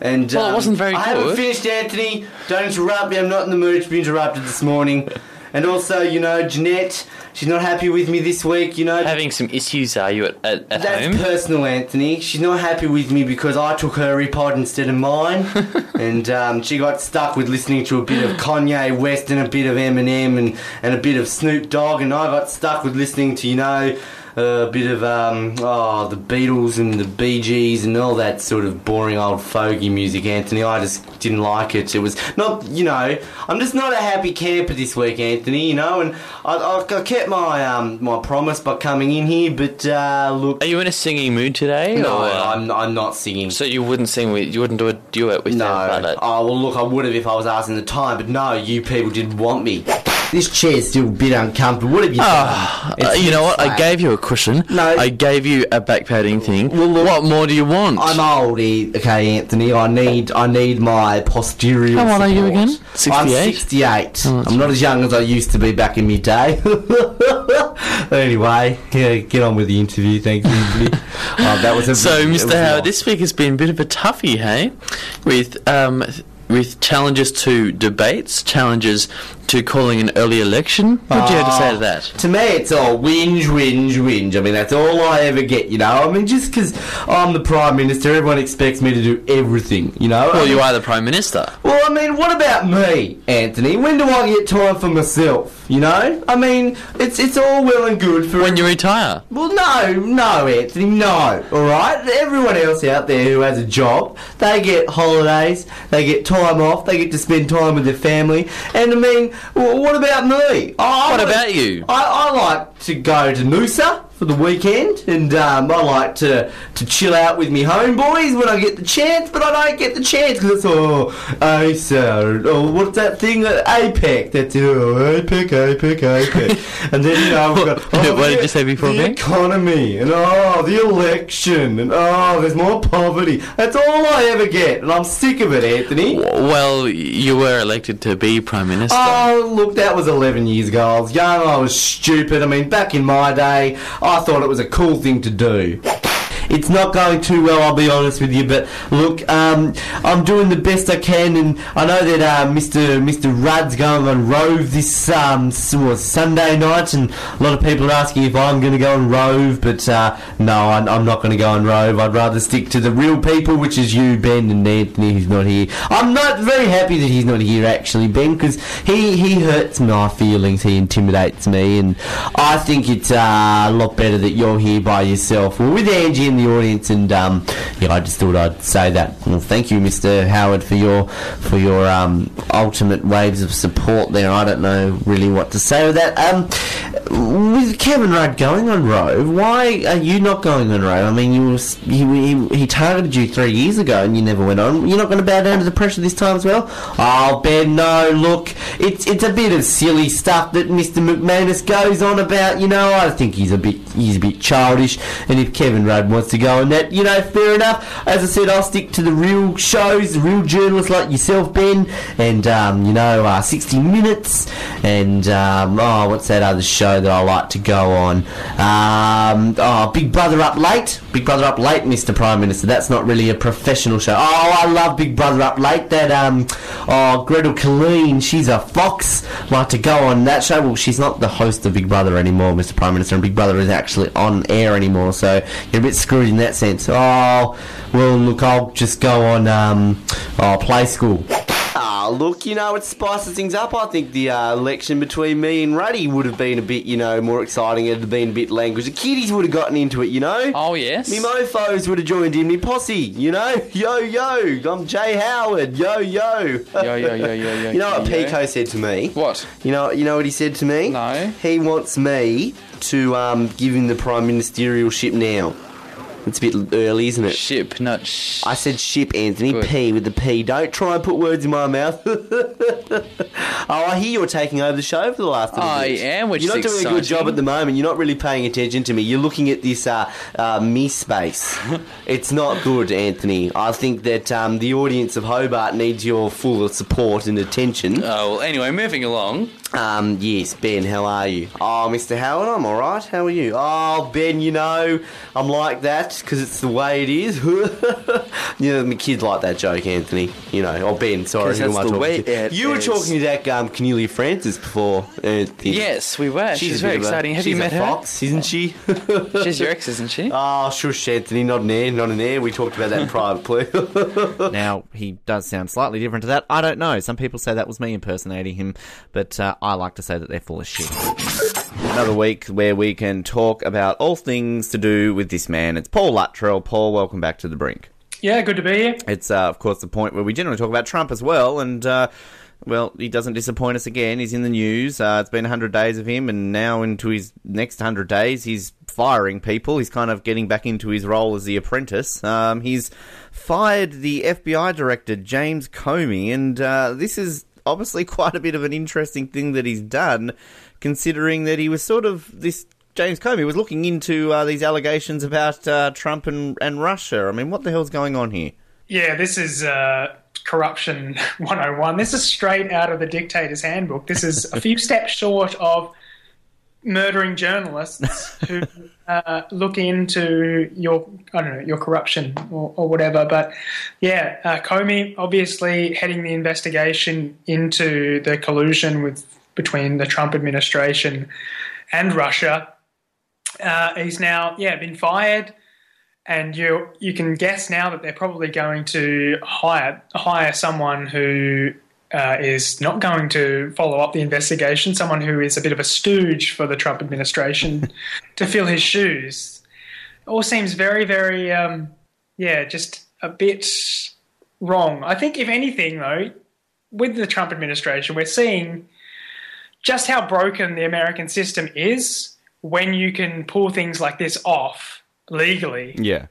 And Well, it um, wasn't very I haven't finished, Anthony. Don't interrupt me. I'm not in the mood to be interrupted this morning. And also, you know, Janette, she's not happy with me this week. You know, Having some issues, are you at, at, at that's home? personal, Anthony. She's not happy with me because I took her iPod instead of mine, and um, she got stuck with listening to a bit of Kanye West and a bit of Eminem and, and a bit of Snoop Dogg, and I got stuck with listening to you know a bit of um, oh the Beatles and the Bee Gees and all that sort of boring old fogey music, Anthony. I just didn't like it. It was not, you know, I'm just not a happy camper this week, Anthony. You know, and I, I, I kept my um, my promise by coming in here, but uh, look. Are you in a singing mood today? No, or- I'm, I'm not singing. So you wouldn't sing with, you wouldn't do a duet with No. Oh, well, look, I would have if I was asking the time, but no, you people didn't want me. This chair's still a bit uncomfortable. What have you done? Uh, you know what? I gave you a cushion. No. I gave you a back padding thing. Well, look- what more do you want? I'm old, eh, okay, Anthony. I need, I need my posterior. How old are you again? I'm 68? 68. Oh, I'm not as young as I used to be back in my day. anyway, yeah, get on with the interview. Thank you. Anthony. oh, that was a So, was Mr. Howard, this week has been a bit of a toughie, hey? With um, with challenges to debates, challenges to calling an early election. What do you have to say to ah, that? To me, it's all whinge, whinge, whinge. I mean, that's all I ever get, you know. I mean, just because I'm the Prime Minister, everyone expects me to do everything, you know. Well, you are the Prime Minister. Well, I mean, what about me, Anthony? When do I get time for myself? You know, I mean, it's it's all well and good for When you retire. Well, no, no, Anthony, no. All right, everyone else out there who has a job, they get holidays, they get time off, they get to spend time with their family. And I mean, wh- what about me? I, What I- about you? I, I like to go to Noosa for the weekend, and um, I like to to chill out with me homeboys when I get the chance. But I don't get the chance because it's oh ASA or what's that thing? Uh, APEC. That's oh APEC, APEC, APEC. and then you know we've got oh, What did the- you say before, The Ben? economy and oh the election and oh there's more poverty. That's all I ever get, and I'm sick of it, Anthony. Well, you were elected to be Prime Minister. Oh, look, that was 11 years ago. I was young, I was stupid. I mean, back in my day, I thought it was a cool thing to do. It's not going too well, I'll be honest with you. But look, um, I'm doing the best I can, and I know that uh, Mr. Mr. Rudd's going on Rove this um, Sunday night, and a lot of people are asking if I'm going to go on Rove. But uh, no, I'm, I'm not going to go on Rove. I'd rather stick to the real people, which is you, Ben, and Anthony, who's not here. I'm not very happy that he's not here, actually, Ben, because he he hurts my feelings. He intimidates me, and I think it's uh, a lot better that you're here by yourself. Well, with Angie in the audience, and um, yeah, I just thought I'd say that. Well, thank you, Mr. Howard, for your for your um, ultimate waves of support there. I don't know really what to say with that. Um, with Kevin Rudd going on Rove, why are you not going on Rove? I mean, you was, he, he, he targeted you three years ago, and you never went on. You're not going to bow down to the pressure this time as well? Oh, Ben, no. Look, it's it's a bit of silly stuff that Mr. McManus goes on about. You know, I think he's a bit he's a bit childish, and if Kevin Rudd wants to go on that, you know, fair enough. As I said, I'll stick to the real shows, the real journalists like yourself, Ben, and um, you know, uh, 60 Minutes, and um, oh, what's that other show that I like to go on? Um, oh, Big Brother Up Late, Big Brother Up Late, Mr. Prime Minister. That's not really a professional show. Oh, I love Big Brother Up Late. That um, oh, Gretel Killeen, she's a fox. Like to go on that show. Well, she's not the host of Big Brother anymore, Mr. Prime Minister, and Big Brother is actually on air anymore. So you're a bit screwed in that sense. Oh, well, look, I'll just go on um, oh, Play School. Ah, look, you know, it spices things up. I think the uh, election between me and Ruddy would have been a bit, you know, more exciting. It'd have been a bit language. The kiddies would have gotten into it, you know. Oh, yes. Me mofos would have joined in. Me posse, you know. Yo, yo, I'm Jay Howard. Yo, yo. Yo, yo, yo, yo, yo, You know what yo. Pico said to me? What? You know, you know what he said to me? No. He wants me to um, give him the prime ministerial ship now. It's a bit early, isn't it? Ship, not sh- I said ship, Anthony. Good. P with the P. Don't try and put words in my mouth. oh, I hear you're taking over the show for the last little I bit. am, which You're not doing a good job at the moment. You're not really paying attention to me. You're looking at this uh, uh, me space. it's not good, Anthony. I think that um, the audience of Hobart needs your full support and attention. Oh, well, anyway, moving along. Um, yes, Ben, how are you? Oh, Mr. Howard, I'm alright. How are you? Oh, Ben, you know, I'm like that because it's the way it is. you know, my kids like that joke, Anthony. You know, oh, Ben, sorry. who am that's I the talking way to? it You were talking to that um, Cornelia Frances before. Uh, the- Yes, we were. She's, a very bit a- exciting. Have she's you met a her? fox, isn't she? She's your ex, isn't she? Oh, shush, Anthony, not an air, not an air. We talked about that in private, please. Now, he does sound slightly different to that. I don't know. Some people say that was me impersonating him, but uh, I like to say that they're full of shit. Another week where we can talk about all things to do with this man. It's Paul Luttrell. Paul, welcome back to the brink. Yeah, good to be here. It's, uh, of course, the point where we generally talk about Trump as well, and. Uh, well, he doesn't disappoint us again. He's in the news. Uh, it's been 100 days of him, and now into his next 100 days, he's firing people. He's kind of getting back into his role as the apprentice. Um, he's fired the FBI director, James Comey, and uh, this is obviously quite a bit of an interesting thing that he's done, considering that he was sort of this. James Comey was looking into uh, these allegations about uh, Trump and, and Russia. I mean, what the hell's going on here? Yeah, this is uh, corruption 101. This is straight out of the dictator's handbook. This is a few steps short of murdering journalists who uh, look into your I don't know your corruption or, or whatever. But yeah, uh, Comey obviously heading the investigation into the collusion with between the Trump administration and Russia. Uh, he's now yeah been fired and you you can guess now that they're probably going to hire hire someone who uh, is not going to follow up the investigation, someone who is a bit of a stooge for the Trump administration to fill his shoes. It all seems very, very, um, yeah, just a bit wrong. I think, if anything, though, with the Trump administration, we're seeing just how broken the American system is when you can pull things like this off legally Yeah.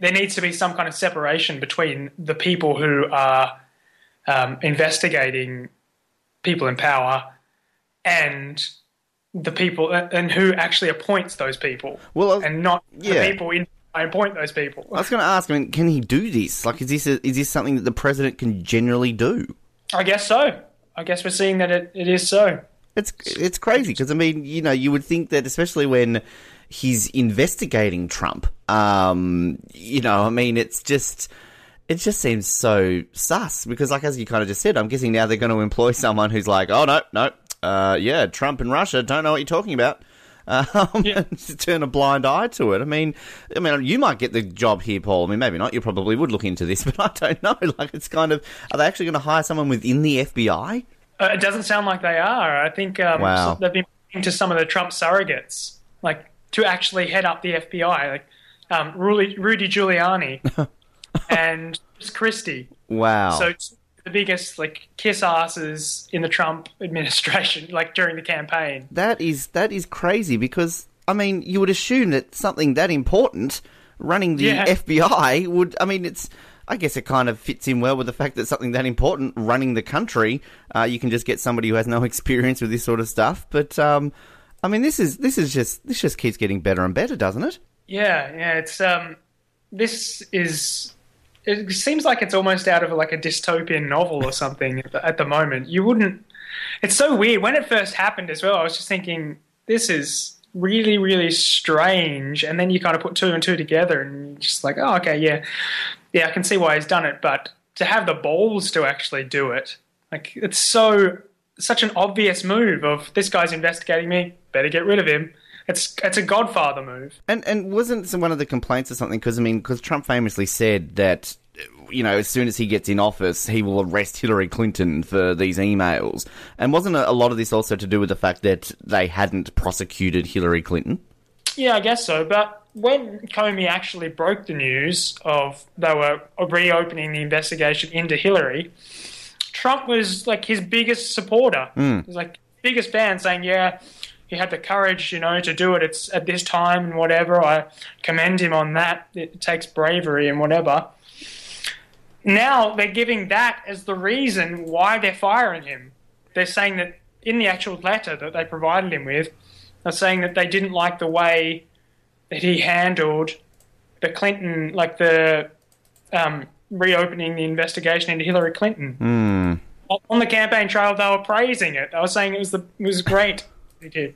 there needs to be some kind of separation between the people who are um, investigating people in power and the people and who actually appoints those people Well, was- and not yeah. the people in I appoint those people. I was going to ask. I mean, can he do this? Like, is this a, is this something that the president can generally do? I guess so. I guess we're seeing that it, it is so. It's it's crazy because I mean, you know, you would think that especially when he's investigating Trump, um, you know, I mean, it's just it just seems so sus because, like as you kind of just said, I'm guessing now they're going to employ someone who's like, oh no, no, uh, yeah, Trump and Russia don't know what you're talking about. Um, Yeah. to turn a blind eye to it. I mean, I mean, you might get the job here, Paul. I mean, maybe not. You probably would look into this, but I don't know. Like, it's kind of, are they actually going to hire someone within the FBI? Uh, it doesn't sound like they are. I think um, Wow. they've been into some of the Trump surrogates, like to actually head up the FBI, like um, Rudy, Rudy Giuliani and Chris Christie. Wow. So the biggest like kiss asses in the Trump administration, like during the campaign. That is that is crazy because I mean you would assume that something that important running the Yeah. FBI would I mean it's I guess it kind of fits in well with the fact that something that important running the country uh, you can just get somebody who has no experience with this sort of stuff but um I mean this is this is just this just keeps getting better and better doesn't it Yeah, yeah. It's um, this is. It seems like it's almost out of like a dystopian novel or something at the, at the moment. You wouldn't. It's so weird when it first happened as well. I was just thinking this is really really strange, and then you kind of put two and two together, and you're just like, oh, okay, yeah, yeah, I can see why he's done it. But to have the balls to actually do it, like it's so such an obvious move of this guy's investigating me, better get rid of him. It's it's a Godfather move. And and wasn't some- one of the complaints or something? Because I mean, because Trump famously said that you know as soon as he gets in office, he will arrest Hillary Clinton for these emails. And wasn't a, lot of this also to do with the fact that they hadn't prosecuted Hillary Clinton? Yeah, I guess so. But when Comey actually broke the news of they were reopening the investigation into Hillary, Trump was like his biggest supporter. Hmm. He was like biggest fan, saying, "Yeah, he had the courage, you know, to do it. It's at this time and whatever. I commend him on that. It takes bravery and whatever." Now they're giving that as the reason why they're firing him. They're saying that in the actual letter that they provided him with, they're saying that they didn't like the way that he handled the Clinton, like the um, reopening the investigation into Hillary Clinton. on the campaign trail, they were praising it. They were saying it was the it was great. They did.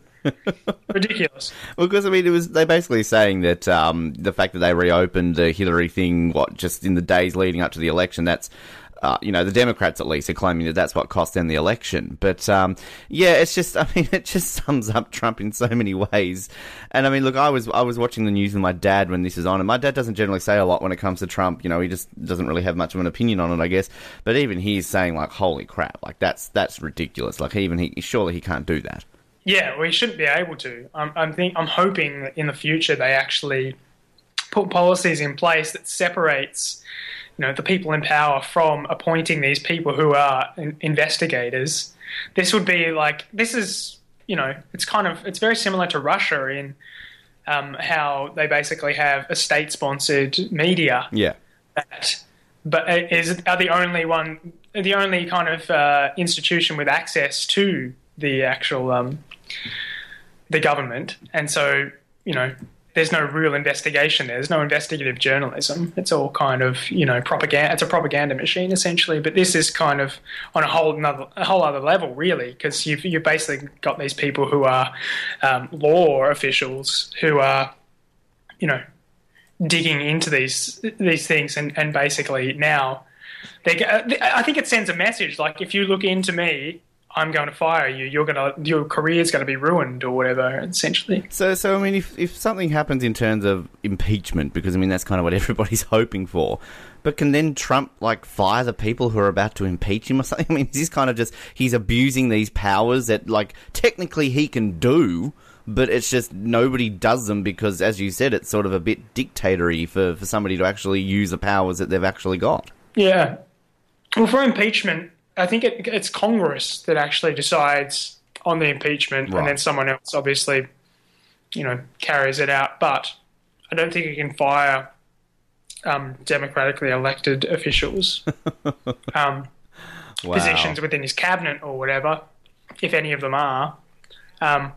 Ridiculous. Well, because I mean, it was they basically saying that um, the fact that they reopened the Hillary thing, what just in the days leading up to the election, that's. Uh, you know, the Democrats at least are claiming that that's what cost them the election. But um, yeah, it's just, I mean, it just sums up Trump in so many ways. And I mean, look, I was I was watching the news with my dad when this is on, and my dad doesn't generally say a lot when it comes to Trump. You know, he just doesn't really have much of an opinion on it, I guess. But even he's saying like, "Holy crap! Like that's that's ridiculous! Like even he surely he can't do that." Yeah, we shouldn't be able to. I'm, I'm think I'm hoping that in the future they actually put policies in place that separates, you know, the people in power from appointing these people who are in- investigators. This would be like this is, you know, it's kind of it's very similar to Russia in um, how they basically have a state-sponsored media Yeah. that, but is are the only one, the only kind of uh, institution with access to the actual um, the government, and so you know. There's no real investigation. there. There's no investigative journalism. It's all kind of you know propaganda. It's a propaganda machine essentially. But this is kind of on a whole another a whole other level, really, because you've you've basically got these people who are um, law officials who are you know digging into these these things and, and basically now they I think it sends a message like if you look into me I'm going to fire you you're to your career's going to be ruined or whatever essentially So, so I mean, if if something happens in terms of impeachment, because I mean that's kind of what everybody's hoping for, but can then Trump like fire the people who are about to impeach him or something? I mean, is this kind of just he's abusing these powers that like technically he can do, but it's just nobody does them because, as you said, it's sort of a bit dictatory for for somebody to actually use the powers that they've actually got. yeah well for impeachment I think it, it's Congress that actually decides on the impeachment Right. and then someone else obviously you know carries it out but I don't think you can fire um, democratically elected officials um, Wow. positions within his cabinet or whatever, if any of them are. Um,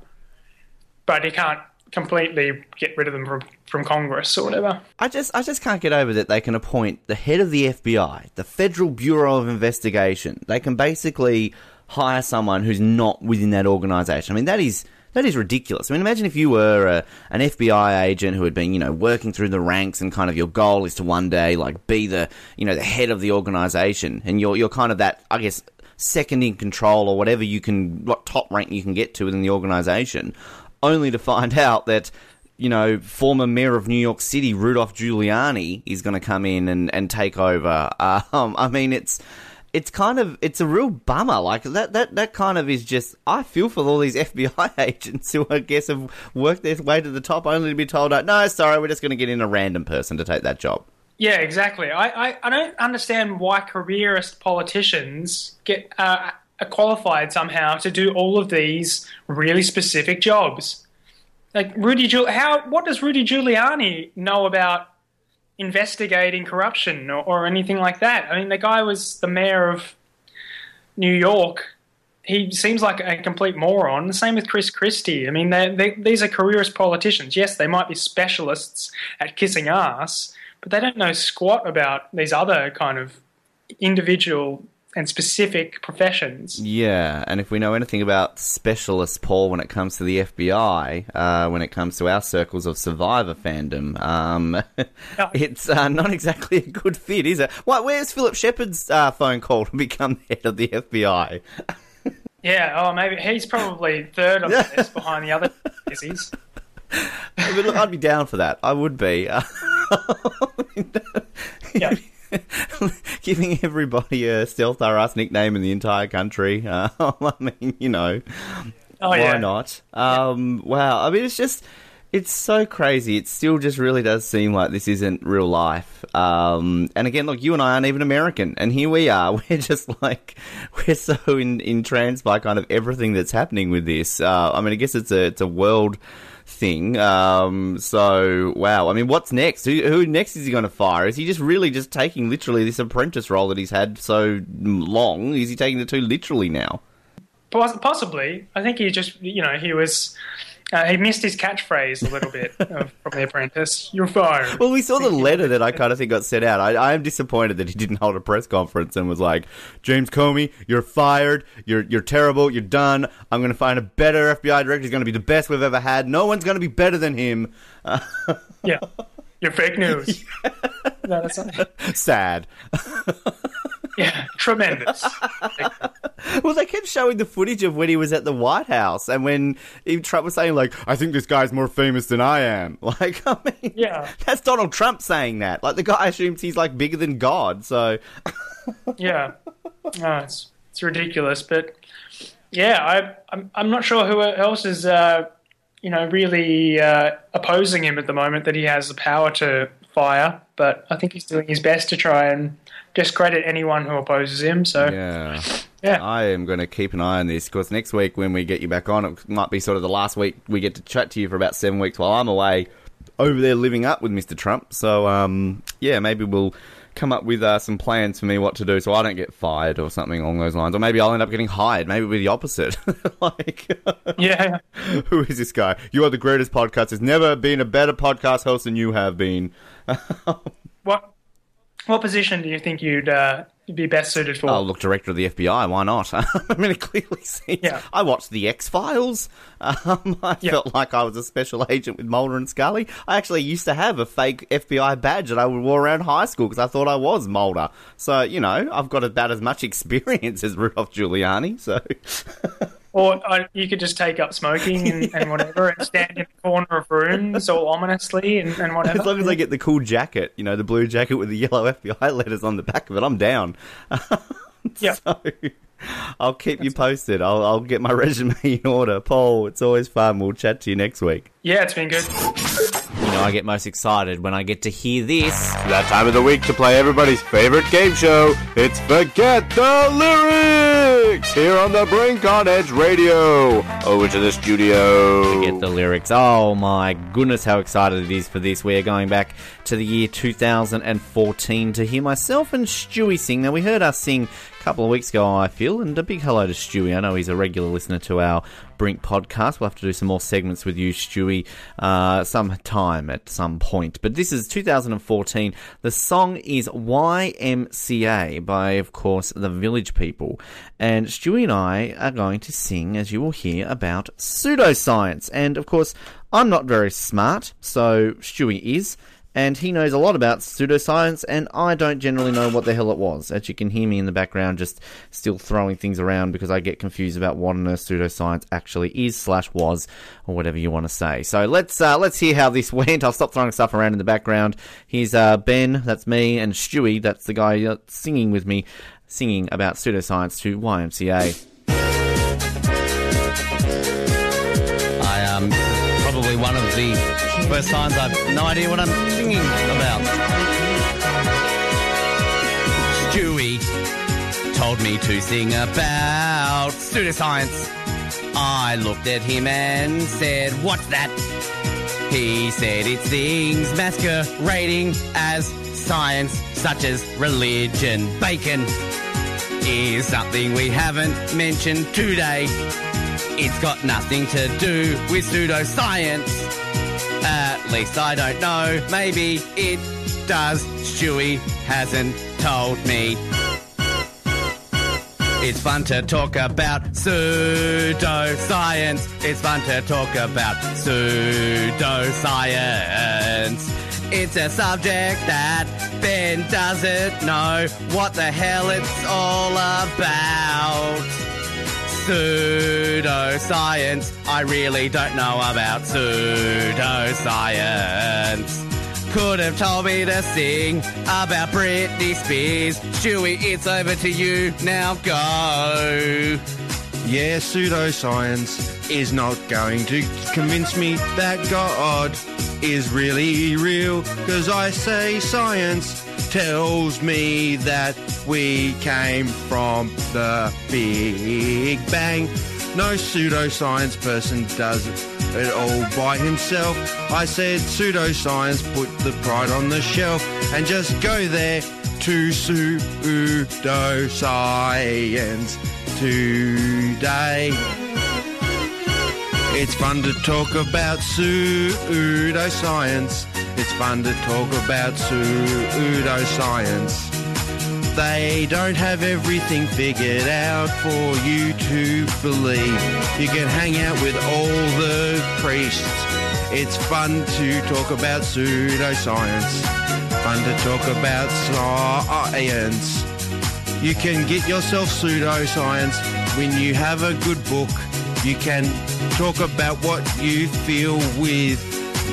but he can't completely get rid of them from, from Congress or whatever. I just I just can't get over that they can appoint the head of the FBI, the Federal Bureau of Investigation. They can basically hire someone who's not within that organization. I mean that is that is ridiculous. I mean imagine if you were a, an FBI agent who had been, you know, working through the ranks and kind of your goal is to one day like be the, you know, the head of the organization and you're you're kind of that I guess second in control or whatever you can what top rank you can get to within the organization only to find out that you know, former mayor of New York City, Rudolph Giuliani, is going to come in and, and take over. Um, I mean, it's it's kind of it's a real bummer. Like that that that kind of is just. I feel for all these FBI agents who I guess have worked their way to the top, only to be told, "No, sorry, we're just going to get in a random person to take that job." Yeah, exactly. I, I, I don't understand why careerist politicians get uh, are qualified somehow to do all of these really specific jobs. Like Rudy, Giul- how what does Rudy Giuliani know about investigating corruption or, or anything like that? I mean, the guy was the mayor of New York. He seems like a complete moron. The same with Chris Christie. I mean, they these are careerist politicians. Yes, they might be specialists at kissing ass, but they don't know squat about these other kind of individual and specific professions. Yeah, and if we know anything about specialist Paul, when it comes to the FBI, uh, when it comes to our circles of Survivor fandom, um, it's uh, not exactly a good fit, is it? What? Where's Phillip Sheppard's uh, phone call to become the head of the FBI? Yeah, oh, maybe he's probably third on the list behind the other. I mean, look, I'd be down for that. I would be. Yeah. Giving everybody a stealth RS nickname in the entire country. Uh, I mean, you know, Oh, why yeah. not? Um, wow. I mean, it's just, it's so crazy. It still just really does seem like this isn't real life. Um, and again, look, you and I aren't even American, and here we are. We're just like, we're so in, entranced by kind of everything that's happening with this. Uh, I mean, I guess it's a, it's a world thing. Um, so wow. I mean, what's next? Who, who next is he going to fire? Is he just really just taking literally this apprentice role that he's had so long? Is he taking it too literally now? Possibly. I think he just, you know, he was Uh, he missed his catchphrase a little bit uh, from The Apprentice. You're fired. Well, we saw the letter that I kind of think got sent out. I, I am disappointed that he didn't hold a press conference and was like, "James Comey, you're fired. You're you're terrible. You're done. I'm going to find a better FBI director. He's going to be the best we've ever had. No one's going to be better than him." Yeah. You're fake news. No, that's not- Sad. yeah, tremendous. Well, they kept showing the footage of when he was at the White House and when Trump was saying like, "I think this guy's more famous than I am." Like, I mean, Yeah. that's Donald Trump saying that. Like, the guy assumes he's like bigger than God. So, Yeah, no, it's it's ridiculous. But yeah, I, I'm I'm not sure who else is uh, you know really uh, opposing him at the moment that he has the power to fire. But I think he's doing his best to try and discredit anyone who opposes him. So yeah. Yeah. I am going to keep an eye on this because next week when we get you back on, it might be sort of the last week we get to chat to you for about seven weeks while I'm away over there living up with Mr. Trump. So, um, yeah, maybe we'll come up with uh, some plans for me what to do so I don't get fired or something along those lines. Or maybe I'll end up getting hired. Maybe it'll be the opposite. like, yeah, who is this guy? You are the greatest podcast. There's never been a better podcast host than you have been. what what position do you think you'd uh, you'd be best suited for? Oh, look, director of the FBI. Why not? I mean, it clearly seems. Yeah. I watched the X Files. Um, I Yeah. felt like I was a special agent with Mulder and Scully. I actually used to have a fake FBI badge that I would wear around high school because I thought I was Mulder. So you know, I've got about as much experience as Rudolph Giuliani. So Or uh, you could just take up smoking and, and whatever and stand in the corner of rooms all ominously and, and whatever. as long as I get the cool jacket, you know, the blue jacket with the yellow FBI letters on the back of it, I'm down. Yeah. So I'll keep you posted. I'll, I'll get my resume in order. Paul, it's always fun. We'll chat to you next week. Yeah, it's been good. Know, I get most excited when I get to hear this. That time of the week to play everybody's favorite game show. It's Forget the Lyrics here on the Brink on Edge Radio. Over to the studio. Forget the lyrics. Oh my goodness, how excited it is for this. We are going back to the year 2014 to hear myself and Stewie sing. Now, we heard us sing couple of weeks ago, I feel, and a big hello to Stewie. I know he's a regular listener to our Brink podcast. We'll have to do some more segments with you, Stewie, uh, some time at some point. But this is 2014. The song is YMCA by, of course, the Village People. And Stewie and I are going to sing, as you will hear, about pseudoscience. And, of course, I'm not very smart, so Stewie is and he knows a lot about pseudoscience, and I don't generally know what the hell it was. As you can hear me in the background, just still throwing things around because I get confused about what on earth pseudoscience actually is slash was, or whatever you want to say. So let's uh, let's hear how this went. I'll stop throwing stuff around in the background. Here's uh, Ben, that's me, and Stewie, that's the guy uh, singing with me, singing about pseudoscience to YMCA. I am probably one of the first signs, I've no idea what I'm singing about. Stewie told me to sing about pseudoscience. I looked at him and said, What's that? He said it's things masquerading as science, such as religion. Bacon is something we haven't mentioned today. It's got nothing to do with pseudoscience. At least I don't know. Maybe it does. Stewie hasn't told me. It's fun to talk about pseudoscience. It's fun to talk about pseudoscience. It's a subject that Ben doesn't know what the hell it's all about. Pseudoscience. I really don't know about pseudoscience. Could have told me to sing about Britney Spears. Stewie, it's over to you. Now go. Yeah, pseudoscience is not going to convince me that God is really real. Because I say science tells me that we came from the Big Bang. No pseudoscience person does it all by himself. I said pseudoscience, put the pride on the shelf, and just go there to pseudoscience today. It's fun to talk about pseudoscience. It's fun to talk about pseudoscience. They don't have everything figured out for you to believe. You can hang out with all the priests. It's fun to talk about pseudoscience. Fun to talk about science. You can get yourself pseudoscience when you have a good book. You can talk about what you feel with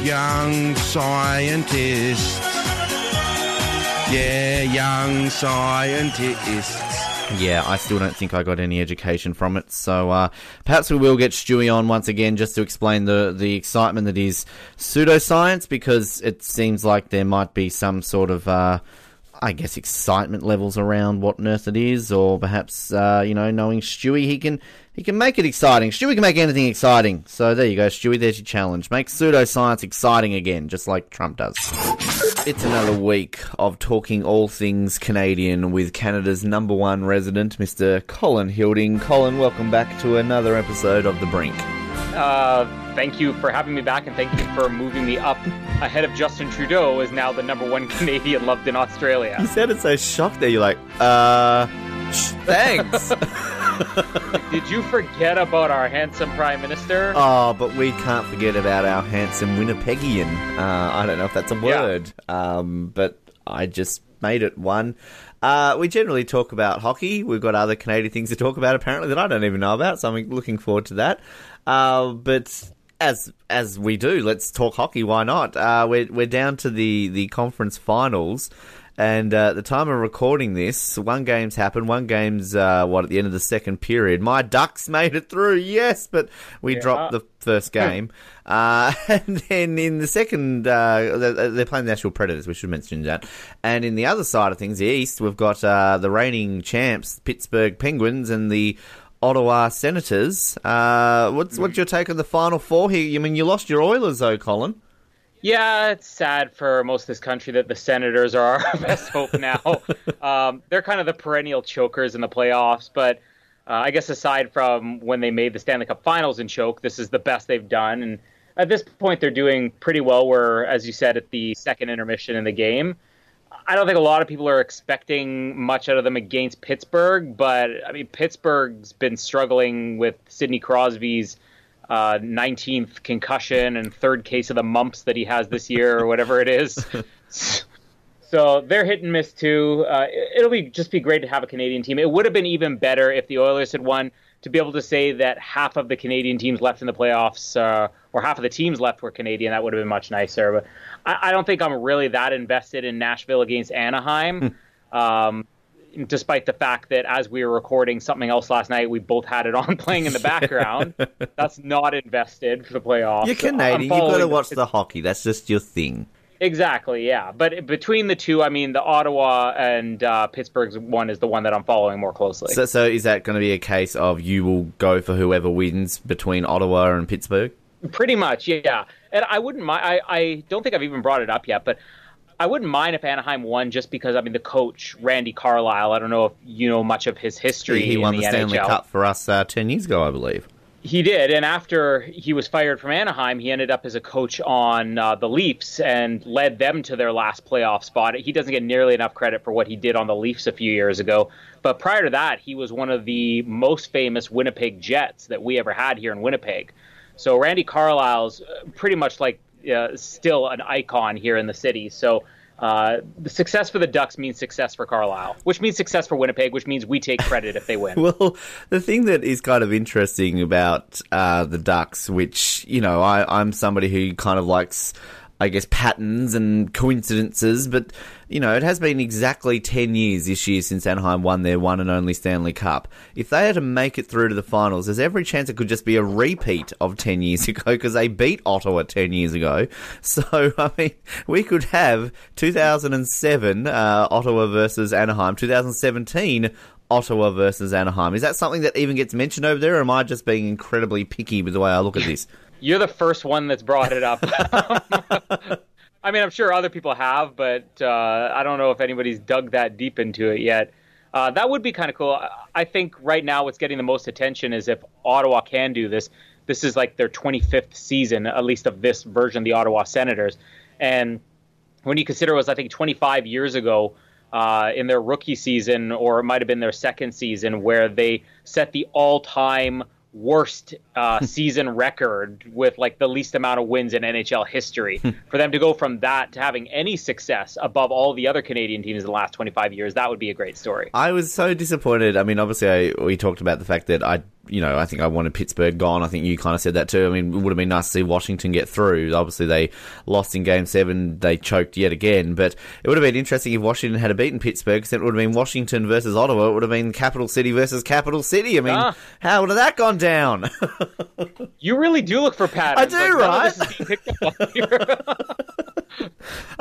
young scientists. Yeah, young scientists. Yeah, I still don't think I got any education from it. So uh, perhaps we will get Stewie on once again just to explain the, the excitement that is pseudoscience because it seems like there might be some sort of, uh, I guess, excitement levels around what on earth it is, or perhaps, uh, you know, knowing Stewie, he can he can make it exciting. Stewie can make anything exciting. So there you go, Stewie. There's your challenge. Make pseudoscience exciting again, just like Trump does. It's another week of talking all things Canadian with Canada's number one resident, Mr. Colin Hilding. Colin, welcome back to another episode of The Brink. Uh, thank you for having me back, and thank you for moving me up ahead of Justin Trudeau as now the number one Canadian loved in Australia. You sounded so shocked that You're like, uh, sh- thanks. Did you forget about our handsome Prime Minister? oh, but we can't forget about our handsome Winnipegian. Uh, I don't know if that's a word, um, but I just made it one. Uh, we generally talk about hockey. We've got other Canadian things to talk about apparently that I don't even know about, so I'm looking forward to that. Uh, but as as we do, let's talk hockey. Why not? Uh, we're we're down to the the conference finals. And uh, at the time of recording this, one game's happened. One game's uh, what at the end of the second period. My Ducks made it through, yes, but we Yeah. dropped the first game. uh, and then in the second, uh, they're they're playing the Nashville Predators. We should mention that. And in the other side of things, the East, we've got uh, the reigning champs, Pittsburgh Penguins, and the Ottawa Senators. Uh, what's what's your take on the final four here? I mean, you lost your Oilers, though, Colin. Yeah, it's sad for most of this country that the Senators are our best hope now. um, they're kind of the perennial chokers in the playoffs, but uh, I guess aside from when they made the Stanley Cup Finals and choke, this is the best they've done. And at this point, they're doing pretty well. We're, as you said, at the second intermission in the game. I don't think a lot of people are expecting much out of them against Pittsburgh, but I mean, Pittsburgh's been struggling with Sidney Crosby's uh, 19th concussion and third case of the mumps that he has this year or whatever it is. so they're hit and miss too. Uh, it'll be just be great to have a Canadian team. It would have been even better if the Oilers had won. To be able to say that half of the Canadian teams left in the playoffs, uh, or half of the teams left were Canadian, that would have been much nicer. But I, I don't think I'm really that invested in Nashville against Anaheim. um, despite the fact that as we were recording something else last night, we both had it on playing in the background. That's not invested for the playoffs. You're Canadian. You've got to watch the hockey. That's just your thing. Exactly, yeah. But between the two, I mean, the Ottawa and uh, Pittsburgh's one is the one that I'm following more closely. So, so is that going to be a case of you will go for whoever wins between Ottawa and Pittsburgh? Pretty much, yeah. And I wouldn't mind. I, I don't think I've even brought it up yet, but I wouldn't mind if Anaheim won just because I mean the coach Randy Carlyle. I don't know if you know much of his history. He in won the, the Stanley NHL. Cup for us uh, ten years ago, I believe. He did, and after he was fired from Anaheim, he ended up as a coach on uh, the Leafs and led them to their last playoff spot. He doesn't get nearly enough credit for what he did on the Leafs a few years ago, but prior to that, he was one of the most famous Winnipeg Jets that we ever had here in Winnipeg. So Randy Carlyle's uh, pretty much like uh, still an icon here in the city. So. Uh, the success for the Ducks means success for Carlyle, which means success for Winnipeg, which means we take credit if they win. Well, the thing that is kind of interesting about uh, the Ducks, which you know, I, I'm somebody who kind of likes, I guess, patterns and coincidences, but you know, it has been exactly ten years this year since Anaheim won their one and only Stanley Cup. If they had to make it through to the finals, there's every chance it could just be a repeat of ten years ago because they beat Ottawa ten years ago. So I mean, we could have 2007 uh, Ottawa versus Anaheim, 2017 Ottawa versus Anaheim. Is that something that even gets mentioned over there, or am I just being incredibly picky with the way I look at this? You're the first one that's brought it up. I mean, I'm sure other people have, but uh, I don't know if anybody's dug that deep into it yet. Uh, that would be kind of cool. I- think right now what's getting the most attention is if Ottawa can do this. this is like their 25th season, at least of this version of the Ottawa Senators. And when you consider it was, I think, 25 years ago uh, in their rookie season, or it might have been their second season, where they set the all-time worst uh, season record with like the least amount of wins in NHL history. For them to go from that to having any success above all the other Canadian teams in the last 25 years, that would be a great story. I was so disappointed. I mean, obviously, I, we talked about the fact that I, you know, I think I wanted Pittsburgh gone. I think you kind of said that too. I mean, it would have been nice to see Washington get through. Obviously, they lost in Game Seven. They choked yet again. But it would have been interesting if Washington had beaten Pittsburgh. Because it would have been Washington versus Ottawa. It would have been Capital City versus Capital City. I mean, Ah. how would have that gone down? You really do look for patterns. I do, Like, right? I mean, being picked up here.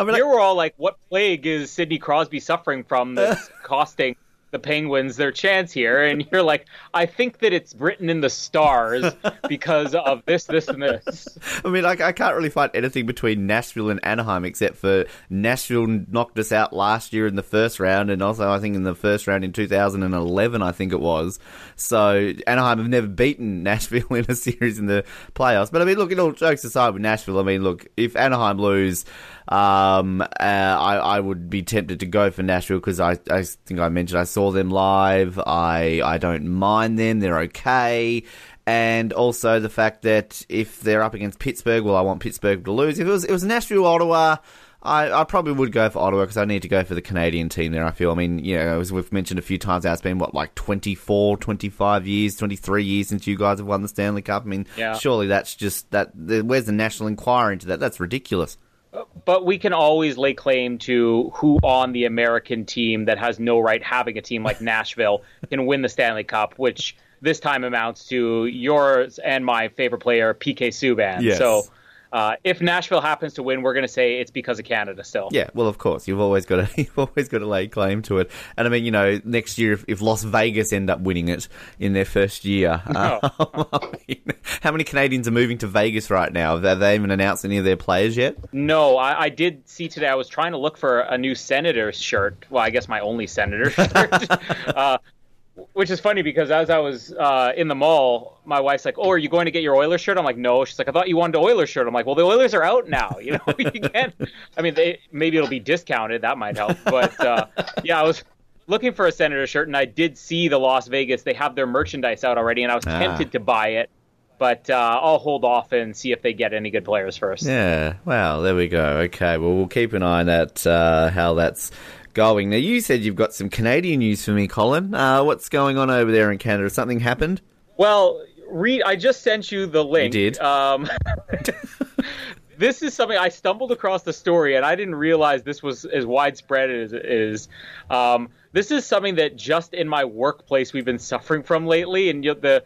Here we're all like, what plague is Sidney Crosby suffering from that's costing the Penguins their chance here? And you're like, I think that it's written in the stars because of this, this, and this. I mean, I, I can't really find anything between Nashville and Anaheim except for Nashville knocked us out last year in the first round, and also I think in the first round in 2011, I think it was. So Anaheim have never beaten Nashville in a series in the playoffs. But I mean, look, in all jokes aside with Nashville, I mean, look, if Anaheim lose, um, uh, I, I would be tempted to go for Nashville because I, I think I mentioned I saw them live. I, I don't mind them. They're okay. And also the fact that if they're up against Pittsburgh, well, I want Pittsburgh to lose. If it was, it was Nashville, Ottawa, I, I probably would go for Ottawa because I need to go for the Canadian team there. I feel. I mean, you know, as we've mentioned a few times now, it's been what like 24, 25 years, 23 years since you guys have won the Stanley Cup. I mean, Yeah. surely that's just that. Where's the national inquiry into that? That's ridiculous. But we can always lay claim to who on the American team that has no right having a team like Nashville can win the Stanley Cup, which this time amounts to yours and my favorite player, PK Subban. Yes. So uh, if Nashville happens to win, we're going to say it's because of Canada still. Yeah, well, of course, you've always got to you've always got to lay claim to it. And I mean, you know, next year if, if Las Vegas end up winning it in their first year, No. I mean, how many Canadians are moving to Vegas right now? Have they even announced any of their players yet? No, I, I did see today. I was trying to look for a new Senators shirt. Well, I guess my only Senator shirt. uh, which is funny because as I was uh, in the mall, my wife's like, "Oh, are you going to get your Oilers shirt?" I'm like, "No." She's like, "I thought you wanted an Oilers shirt." I'm like, "Well, the Oilers are out now. You know, you can't. I mean, they, maybe it'll be discounted. That might help. But uh, yeah, I was looking for a Senator shirt, and I did see the Las Vegas. They have their merchandise out already, and I was Ah. tempted to buy it. But uh, I'll hold off and see if they get any good players first. Yeah, well, there we go. Okay, well, we'll keep an eye on that, uh, how that's going. Now, you said you've got some Canadian news for me, Colin. Uh, what's going on over there in Canada? Something happened? Well, read. I just sent you the link. You did? Um, this is something I stumbled across the story, and I didn't realize this was as widespread as it is. Um, this is something that just in my workplace we've been suffering from lately, and you know, the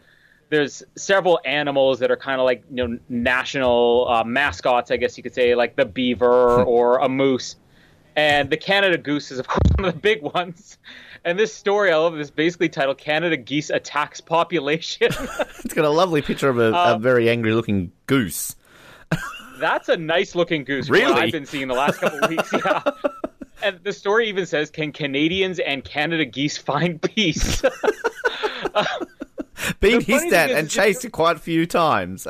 there's several animals that are kind of like you know national uh, mascots, I guess you could say, like the beaver or a moose. And the Canada goose is, of course, one of the big ones. And this story, I love this, basically titled "Canada Geese Attacks Population." It's got a lovely picture of a, a Um, very angry looking goose. That's a nice looking goose. Really? I've been seeing the last couple of weeks. Yeah. And the story even says, "Can Canadians and Canada geese find peace?" Been the funny hissed at and chased it quite a few times.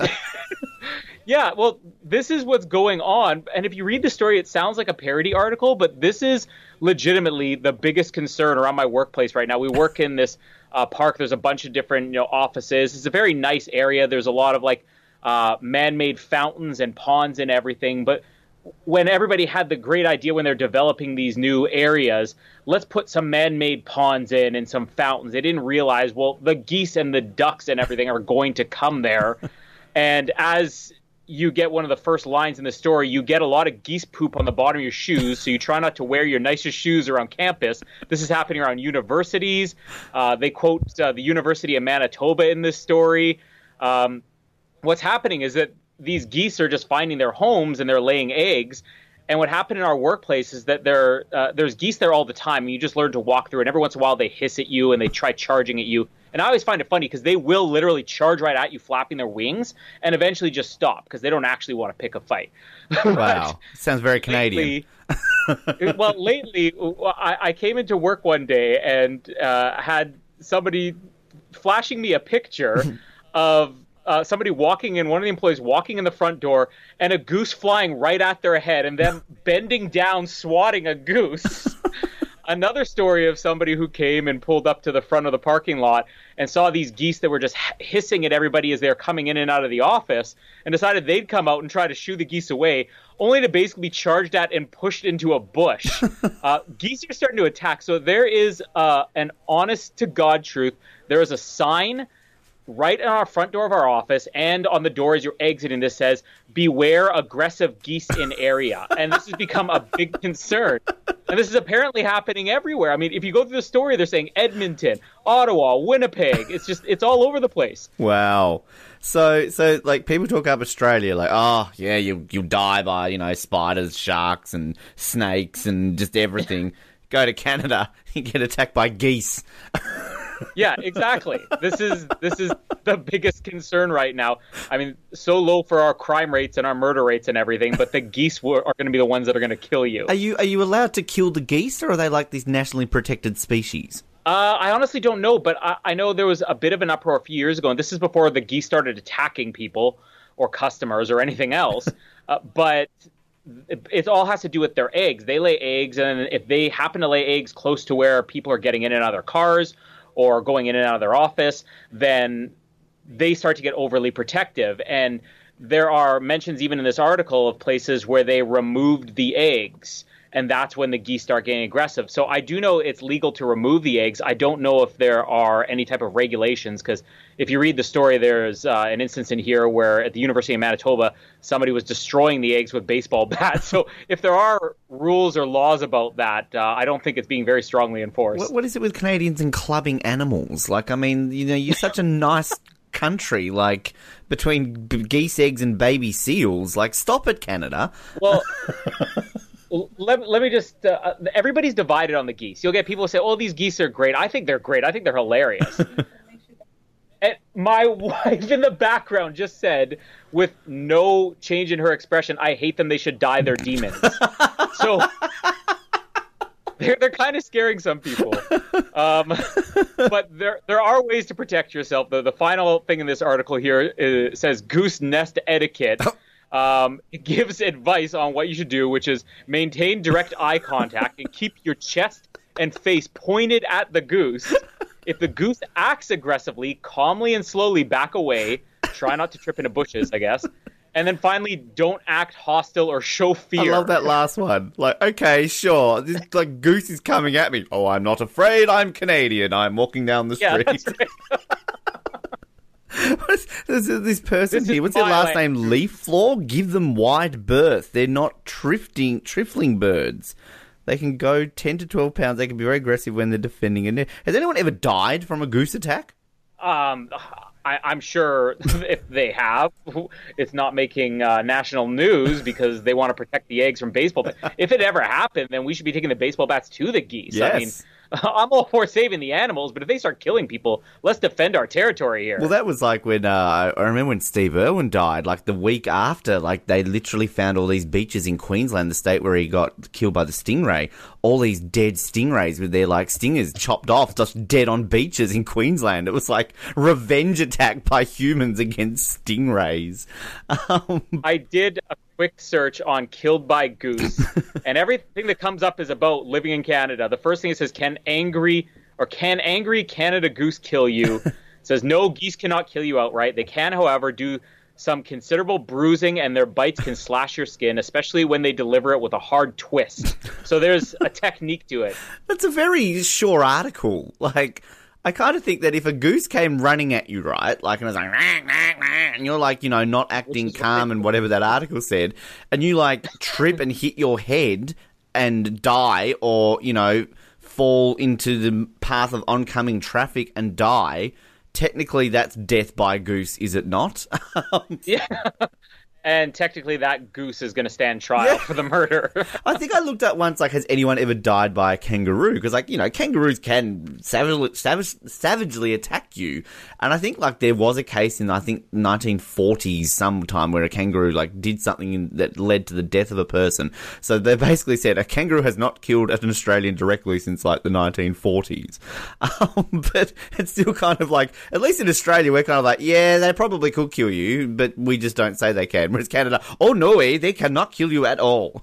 Yeah, well, this is what's going on. And if you read the story, it sounds like a parody article, but this is legitimately the biggest concern around my workplace right now. We work in this uh, park. There's a bunch of different you know offices. It's a very nice area. There's a lot of like uh, man-made fountains and ponds and everything. But when everybody had the great idea when they're developing these new areas, let's put some man-made ponds in and some fountains. They didn't realize, well, the geese and the ducks and everything are going to come there. And as you get one of the first lines in the story, you get a lot of geese poop on the bottom of your shoes, so you try not to wear your nicest shoes around campus. This is happening around universities. Uh, they quote uh, the University of Manitoba in this story. Um, what's happening is that these geese are just finding their homes and they're laying eggs. And what happened in our workplace is that there uh, there's geese there all the time. And you just learn to walk through, and every once in a while they hiss at you and they try charging at you. And I always find it funny because they will literally charge right at you, flapping their wings, and eventually just stop because they don't actually want to pick a fight. wow. Sounds very Canadian. Lately- well, lately I, I came into work one day and uh, had somebody flashing me a picture of uh, somebody walking in, one of the employees walking in the front door, and a goose flying right at their head, and them bending down, swatting a goose. Another story of somebody who came and pulled up to the front of the parking lot and saw these geese that were just hissing at everybody as they're coming in and out of the office, and decided they'd come out and try to shoo the geese away, only to basically be charged at and pushed into a bush. uh, geese are starting to attack. So there is uh, an honest to God truth. There is a sign right in our front door of our office and on the door as you're exiting this says beware aggressive geese in area and this has become a big concern and this is apparently happening everywhere i mean if you go through the story they're saying edmonton ottawa winnipeg it's just it's all over the place Wow. So, so like people talk up Australia, like, oh yeah, you you die by you know spiders, sharks, and snakes, and just everything. Go to Canada, you get attacked by geese. yeah exactly this is this is the biggest concern right now i mean so low for our crime rates and our murder rates and everything but the geese were, are going to be the ones that are going to kill you Are you are you allowed to kill the geese, or are they like these nationally protected species? Uh, I honestly don't know, but I, I know there was a bit of an uproar a few years ago, and this is before the geese started attacking people or customers or anything else. uh, but it, it all has to do with their eggs. They lay eggs, and if they happen to lay eggs close to where people are getting in and out of their cars or going in and out of their office, then they start to get overly protective. And there are mentions even in this article of places where they removed the eggs. And that's when the geese start getting aggressive. So I do know it's legal to remove the eggs. I don't know if there are any type of regulations because if you read the story, there's uh, an instance in here where at the University of Manitoba, somebody was destroying the eggs with baseball bats. So if there are rules or laws about that, uh, I don't think it's being very strongly enforced. What, what is it with Canadians and clubbing animals? Like, I mean, you know, you're such a nice country. Like between geese eggs and baby seals. Like, stop it, Canada. Well, let, let me just. Uh, uh, everybody's divided on the geese. You'll get people say, "Oh, these geese are great." I think they're great. I think they're hilarious. and my wife in the background just said, with no change in her expression, "I hate them. They should die. They're demons." so. They're, they're kind of scaring some people, um, but there there are ways to protect yourself. The the final thing in this article here uh, says goose nest etiquette um, it gives advice on what you should do, which is maintain direct eye contact and keep your chest and face pointed at the goose. If the goose acts aggressively, calmly and slowly back away. Try not to trip into bushes, I guess. And then finally, don't act hostile or show fear. I love that last one. Like, okay, sure, this like goose is coming at me. Oh, I'm not afraid. I'm Canadian. I'm walking down the Yeah, street. right. What's- There's this person This here. What's their last name? Leafloor. Give them wide berth. They're not trifting, trifling birds. They can go ten to twelve pounds. They can be very aggressive when they're defending a nest. Has anyone ever died from a goose attack? Um, I, I'm sure if they have, it's not making uh, national news because they want to protect the eggs from baseball. But if it ever happened, then we should be taking the baseball bats to the geese. I mean, Yes. I'm all for saving the animals, but if they start killing people, let's defend our territory here. Well, that was like when uh, I remember when Steve Irwin died. Like the week after, like they literally found all these beaches in Queensland, the state where he got killed by the stingray. All these dead stingrays with their like stingers chopped off, just dead on beaches in Queensland. It was like revenge attack by humans against stingrays. Um, I did a quick search on killed by goose, and everything that comes up is about living in Canada. The first thing it says, "Can angry or can angry Canada goose kill you?" It says no, geese cannot kill you outright. They can, however, do some considerable bruising, and their bites can slash your skin, especially when they deliver it with a hard twist. So there's a technique to it. That's a very sure article. Like, I kind of think that if a goose came running at you, right, like, and was like, "Rah, rah, rah," and you're like, you know, not acting calm and whatever that article said, and you like trip and hit your head and die, or you know, fall into the path of oncoming traffic and die. Technically, that's death by goose, is it not? Um, yeah. And technically that goose is going to stand trial for the murder. I think I looked at once, like, has anyone ever died by a kangaroo? Because, like, you know, kangaroos can savagely, savage, savagely attack you. And I think, like, there was a case in, I think, 1940s sometime where a kangaroo, like, did something in, that led to the death of a person. So they basically said a kangaroo has not killed an Australian directly since, like, the 1940s. Um, but it's still kind of like, at least in Australia, we're kind of like, yeah, they probably could kill you, but we just don't say they can. Whereas Canada, oh no, eh, they cannot kill you at all.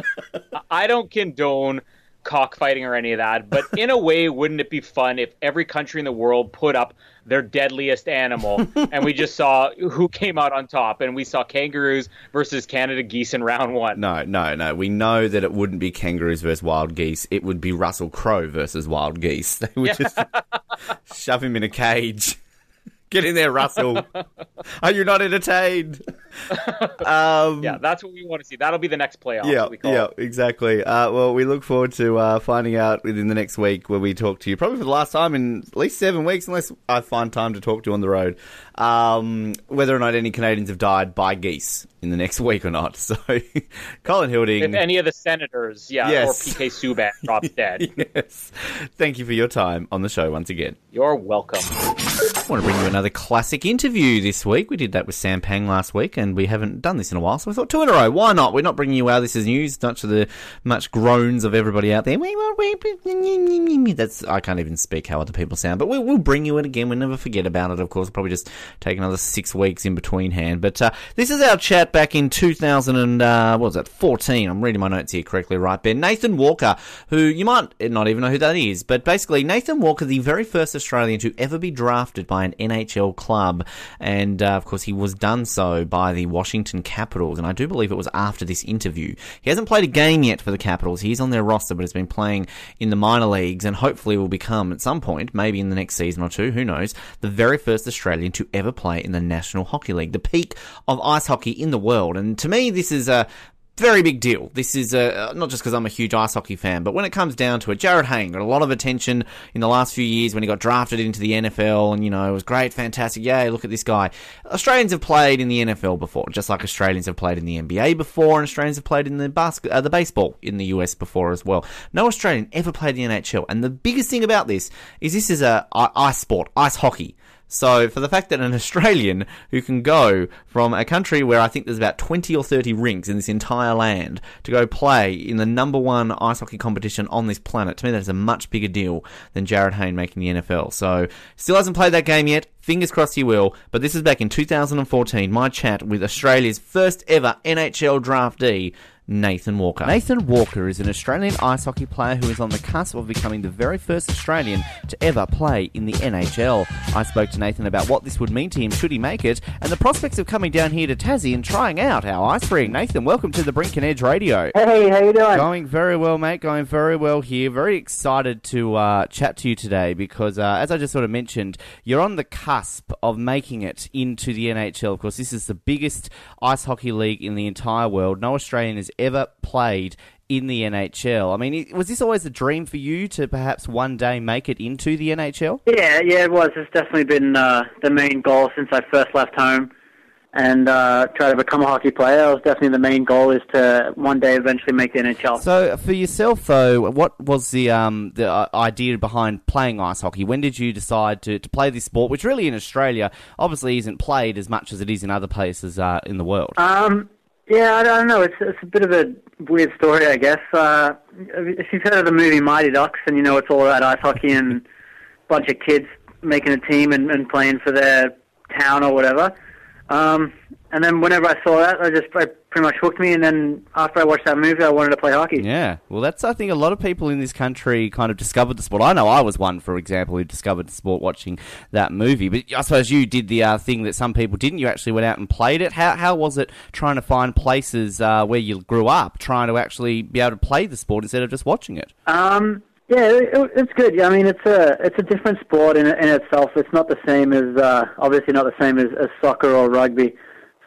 I don't condone cockfighting or any of that, but in a way, wouldn't it be fun if every country in the world put up their deadliest animal and we just saw who came out on top and we saw kangaroos versus Canada geese in round one? No, no, no. We know that it wouldn't be kangaroos versus wild geese. It would be Russell Crowe versus wild geese. They would just shove him in a cage. Get in there, Russell. Are you not entertained? Um, yeah, that's what we want to see. That'll be the next playoff. yeah, we call yeah, it. exactly. Uh, well, we look forward to uh, finding out within the next week where we talk to you, probably for the last time in at least seven weeks, unless I find time to talk to you on the road, um, whether or not any Canadians have died by geese in the next week or not. So, Colin Hilding. If any of the senators, yeah, Yes. or PK Subban drops dead, yes. Thank you for your time on the show once again. you're welcome. Want to bring you another classic interview this week. We did that with Sam Pang last week, and we haven't done this in a while, so we thought two in a row. Why not? We're not bringing you out. This is news, much to the much groans of everybody out there. We we- That's I can't even speak how other people sound, but we'll, we'll bring you it again. We'll never forget about it. Of course, probably just take another six weeks in between hand. But uh, this is our chat back in 2000 and uh, what was that? 14. I'm reading my notes here correctly, right? Ben Nathan Walker, who you might not even know who that is, but basically Nathan Walker, the very first Australian to ever be drafted by an NHL club, and uh, of course he was done so by the Washington Capitals, and I do believe it was after this interview. He hasn't played a game yet for the Capitals. He's on their roster, but has been playing in the minor leagues, and hopefully will become at some point, maybe in the next season or two, who knows, the very first Australian to ever play in the National Hockey League, the peak of ice hockey in the world. And to me, this is a very big deal. This is uh, not just because I'm a huge ice hockey fan, but when it comes down to it, Jarryd Hayne got a lot of attention in the last few years when he got drafted into the NFL, and you know it was great, fantastic. Yay, look at this guy. Australians have played in the NFL before, just like Australians have played in the NBA before, and Australians have played in the basket, uh, the baseball in the US before as well. No Australian ever played in the NHL, and the biggest thing about this is this is a ice sport, ice hockey. So, for the fact that an Australian who can go from a country where I think there's about 20 or 30 rinks in this entire land to go play in the number one ice hockey competition on this planet, to me that is a much bigger deal than Jarryd Hayne making the NFL. So, still hasn't played that game yet. Fingers crossed he will. But this is back in 2014, my chat with Australia's first ever NHL draftee, Nathan Walker. Nathan Walker is an Australian ice hockey player who is on the cusp of becoming the very first Australian to ever play in the NHL. I spoke to Nathan about what this would mean to him should he make it, and the prospects of coming down here to Tassie and trying out our ice rink. Nathan, welcome to the Brink and Edge Radio. Hey, how you doing? Going very well, mate. Going very well here. Very excited to uh, chat to you today because, uh, as I just sort of mentioned, you're on the cusp of making it into the NHL. Of course, this is the biggest ice hockey league in the entire world. No Australian has ever played in the NHL. I mean, was this always a dream for you to perhaps one day make it into the NHL? Yeah, yeah, it was. It's definitely been uh, the main goal since I first left home and uh, try to become a hockey player. It was definitely the main goal is to one day eventually make the NHL. So, for yourself though, what was the um, the uh, idea behind playing ice hockey? When did you decide to, to play this sport, which really in Australia obviously isn't played as much as it is in other places uh, in the world? Um, yeah, I don't know. It's it's a bit of a weird story, I guess. Uh, if you've heard of the movie Mighty Ducks, and you know it's all about ice hockey and bunch of kids making a team and, and playing for their town or whatever. Um, and then whenever I saw that, I just I pretty much hooked me. And then after I watched that movie, I wanted to play hockey. Yeah, well, that's I think a lot of people in this country kind of discovered the sport. I know I was one, for example, who discovered the sport watching that movie. But I suppose you did the uh, thing that some people didn't. You actually went out and played it. How how was it trying to find places uh, where you grew up, trying to actually be able to play the sport instead of just watching it? Um, yeah, it, it's good. Yeah, I mean, it's a it's a different sport in in itself. It's not the same as uh, obviously not the same as, as soccer or rugby.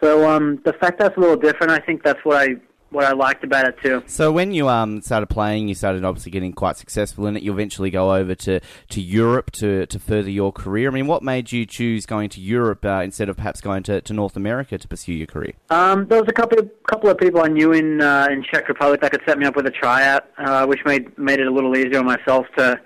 So um, the fact that it's a little different, I think that's what I what I liked about it too. So when you um started playing, you started obviously getting quite successful in it. You eventually go over to, to Europe to, to further your career. I mean, what made you choose going to Europe uh, instead of perhaps going to, to North America to pursue your career? Um, there was a couple of couple of people I knew in uh, in Czech Republic that could set me up with a tryout, uh, which made made it a little easier on myself to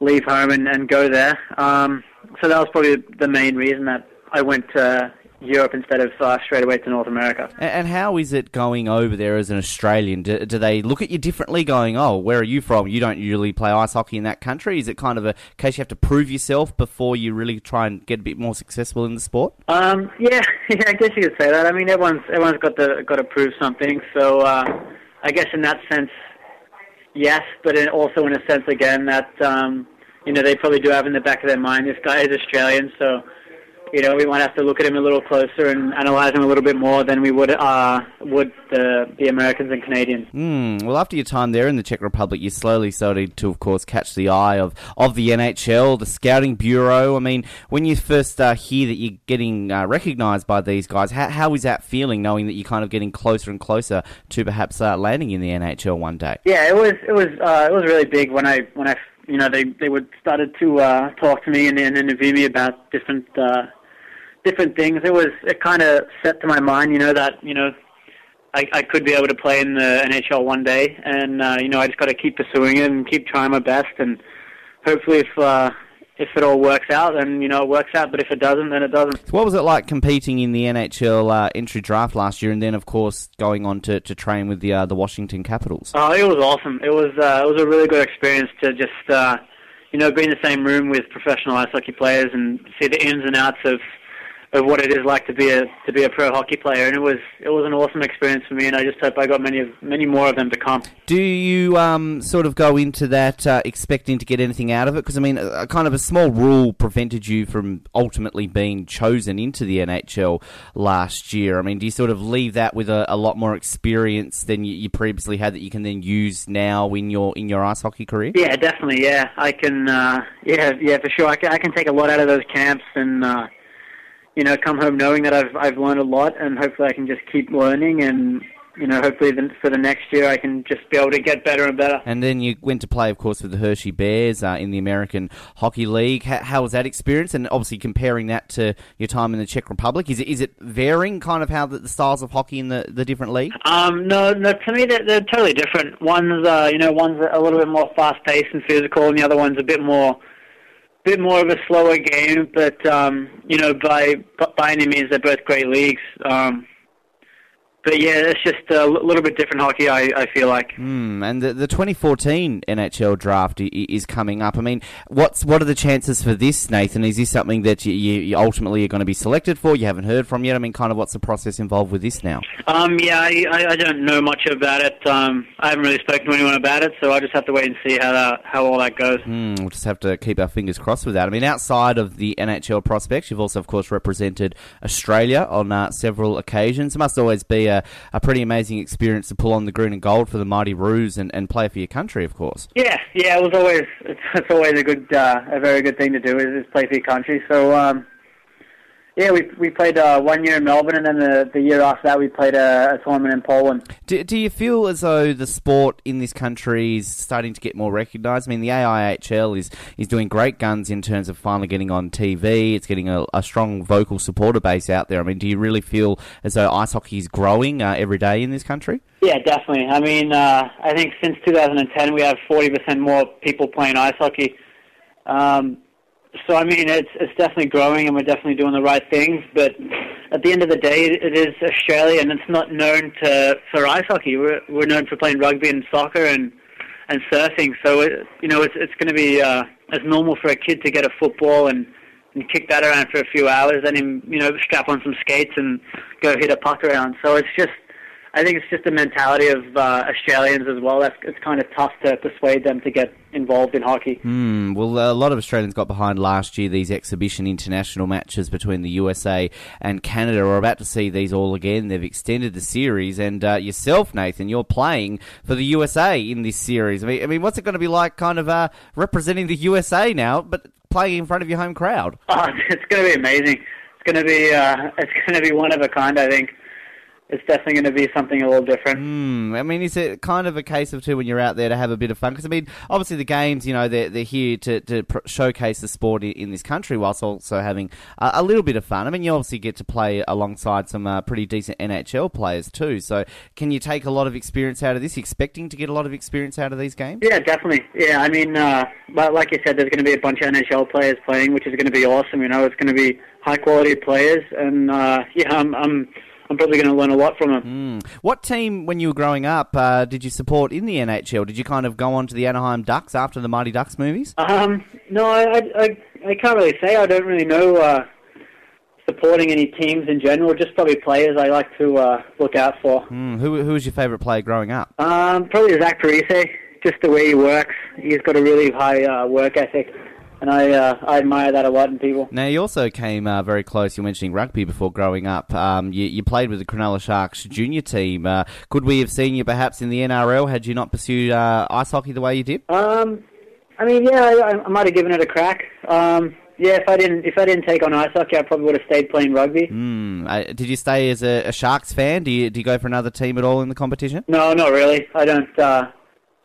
leave home and, and go there. Um, so that was probably the main reason that I went to Europe instead of uh, straight away to North America. And, how is it going over there as an Australian? Do, do they look at you differently, going, "Oh, where are you from? You don't usually play ice hockey in that country." Is it kind of a case you have to prove yourself before you really try and get a bit more successful in the sport? Um, yeah, yeah, I guess you could say that. I mean, everyone's everyone's got to got to prove something. So uh, I guess in that sense, yes, but in, also in a sense again that um, you know they probably do have in the back of their mind this guy is Australian, so you know we might have to look at him a little closer and analyze him a little bit more than we would uh, would the the Americans and Canadians. Hmm. Well, after your time there in the Czech Republic, you slowly started to, of course, catch the eye of, of the NHL, the scouting bureau. I mean, when you first uh, hear that you're getting uh, recognised by these guys, how, how is that feeling, knowing that you're kind of getting closer and closer to perhaps uh, landing in the NHL one day? Yeah, it was it was uh, it was really big when I when I you know they they would started to uh, talk to me and, and interview me about different uh, different things. It was it kind of set to my mind, you know, that you know I, I could be able to play in the NHL one day, and uh, you know I just got to keep pursuing it and keep trying my best, and hopefully if uh, if it all works out, then you know it works out. But if it doesn't, then it doesn't. So what was it like competing in the NHL uh, entry draft last year, and then, of course, going on to, to train with the uh, the Washington Capitals? Oh, it was awesome. It was uh, it was a really good experience to just uh, you know be in the same room with professional ice hockey players and see the ins and outs of of what it is like to be a to be a pro hockey player. And it was it was an awesome experience for me. And I just hope I got many of many more of them to come. Do you um, sort of go into that uh, expecting to get anything out of it? Because I mean, a, a kind of a small rule prevented you from ultimately being chosen into the NHL last year. I mean, do you sort of leave that with a, a lot more experience than you, you previously had that you can then use now in your in your ice hockey career? Yeah, definitely. Yeah, I can. Uh, yeah, yeah, for sure. I can, I can take a lot out of those camps and. Uh, you know, come home knowing that I've I've learned a lot, and hopefully I can just keep learning, and you know, hopefully then for the next year I can just be able to get better and better. And then you went to play, of course, with the Hershey Bears uh, in the American Hockey League. How, how was that experience? And obviously comparing that to your time in the Czech Republic, is it is it varying kind of how the, the styles of hockey in the, the different leagues? Um, no, no. To me, they're, they're totally different. One's, uh, you know, one's a little bit more fast-paced and physical, and the other one's a bit more, bit more of a slower game. But um, you know, by by any means, they're both great leagues. Um, but yeah, it's just a little bit different hockey. I, I feel like. Hmm, and the, the 2014 NHL draft is coming up. I mean, what's what are the chances for this, Nathan? Is this something that you, you, ultimately are going to be selected for? You haven't heard from yet. I mean, kind of what's the process involved with this now? Um, yeah, I, I, I don't know much about it. Um, I haven't really spoken to anyone about it, so I just have to wait and see how that, how all that goes. Hmm, we'll just have to keep our fingers crossed with that. I mean, outside of the NHL prospects, you've also, of course, represented Australia on uh, several occasions. It must always be a, a pretty amazing experience to pull on the green and gold for the mighty Roos and, and play for your country, of course. Yeah, yeah, it was always it's, it's always a good, uh, a very good thing to do is, is play for your country. So um, yeah, we we played uh, one year in Melbourne, and then the the year after that we played a, a tournament in Poland. Do, do you feel as though the sport in this country is starting to get more recognised? I mean, the AIHL is, is doing great guns in terms of finally getting on TV. It's getting a, a strong vocal supporter base out there. I mean, do you really feel as though ice hockey is growing uh, every day in this country? Yeah, definitely. I mean, uh, I think since 2010 we have 40% more people playing ice hockey. Um, so I mean, it's it's definitely growing, and we're definitely doing the right things. But at the end of the day, it is Australia, and it's not known to for ice hockey. We're we're known for playing rugby and soccer and and surfing. So it, you know, it's it's going to be uh, as normal for a kid to get a football and and kick that around for a few hours, then him you know strap on some skates and go hit a puck around. So it's just. I think it's just the mentality of uh, Australians as well. That's, it's kind of tough to persuade them to get involved in hockey. Hmm. Well, a lot of Australians got behind last year these exhibition international matches between the USA and Canada. We're about to see these all again. They've extended the series, and uh, yourself, Nathan, you're playing for the USA in this series. I mean, I mean what's it going to be like, kind of uh, representing the USA now, but playing in front of your home crowd? Oh, it's going to be amazing. It's going to be uh, it's going to be one of a kind. I think. It's definitely going to be something a little different. Hmm, I mean, is it kind of a case of too when you're out there to have a bit of fun? Because I mean, obviously the games, you know, they're they're here to, to pr- showcase the sport in, in this country, whilst also having a, a little bit of fun. I mean, you obviously get to play alongside some uh, pretty decent NHL players too. So, can you take a lot of experience out of this? Expecting to get a lot of experience out of these games? Yeah, definitely. Yeah, I mean, uh, like you said, there's going to be a bunch of NHL players playing, which is going to be awesome. You know, it's going to be high quality players, and uh, yeah, I'm I'm I'm probably going to learn a lot from them. Hmm. What team, when you were growing up, uh, did you support in the NHL? Did you kind of go on to the Anaheim Ducks after the Mighty Ducks movies? Um, no, I, I, I, can't really say. I don't really know uh, supporting any teams in general. Just probably players I like to uh, look out for. Hmm. Who who was your favourite player growing up? Um, probably Zach Parise. Just the way he works. He's got a really high uh, work ethic, and I uh, I admire that a lot in people. Now, you also came uh, very close. You were mentioning rugby before growing up. Um, you, you played with the Cronulla Sharks junior team. Uh, could we have seen you perhaps in the NRL had you not pursued uh, ice hockey the way you did? Um, I mean, yeah, I, I might have given it a crack. Um, yeah, if I didn't if I didn't take on ice hockey, I probably would have stayed playing rugby. Hmm. Uh, did you stay as a, a Sharks fan? Do you, do you go for another team at all in the competition? No, not really. I don't.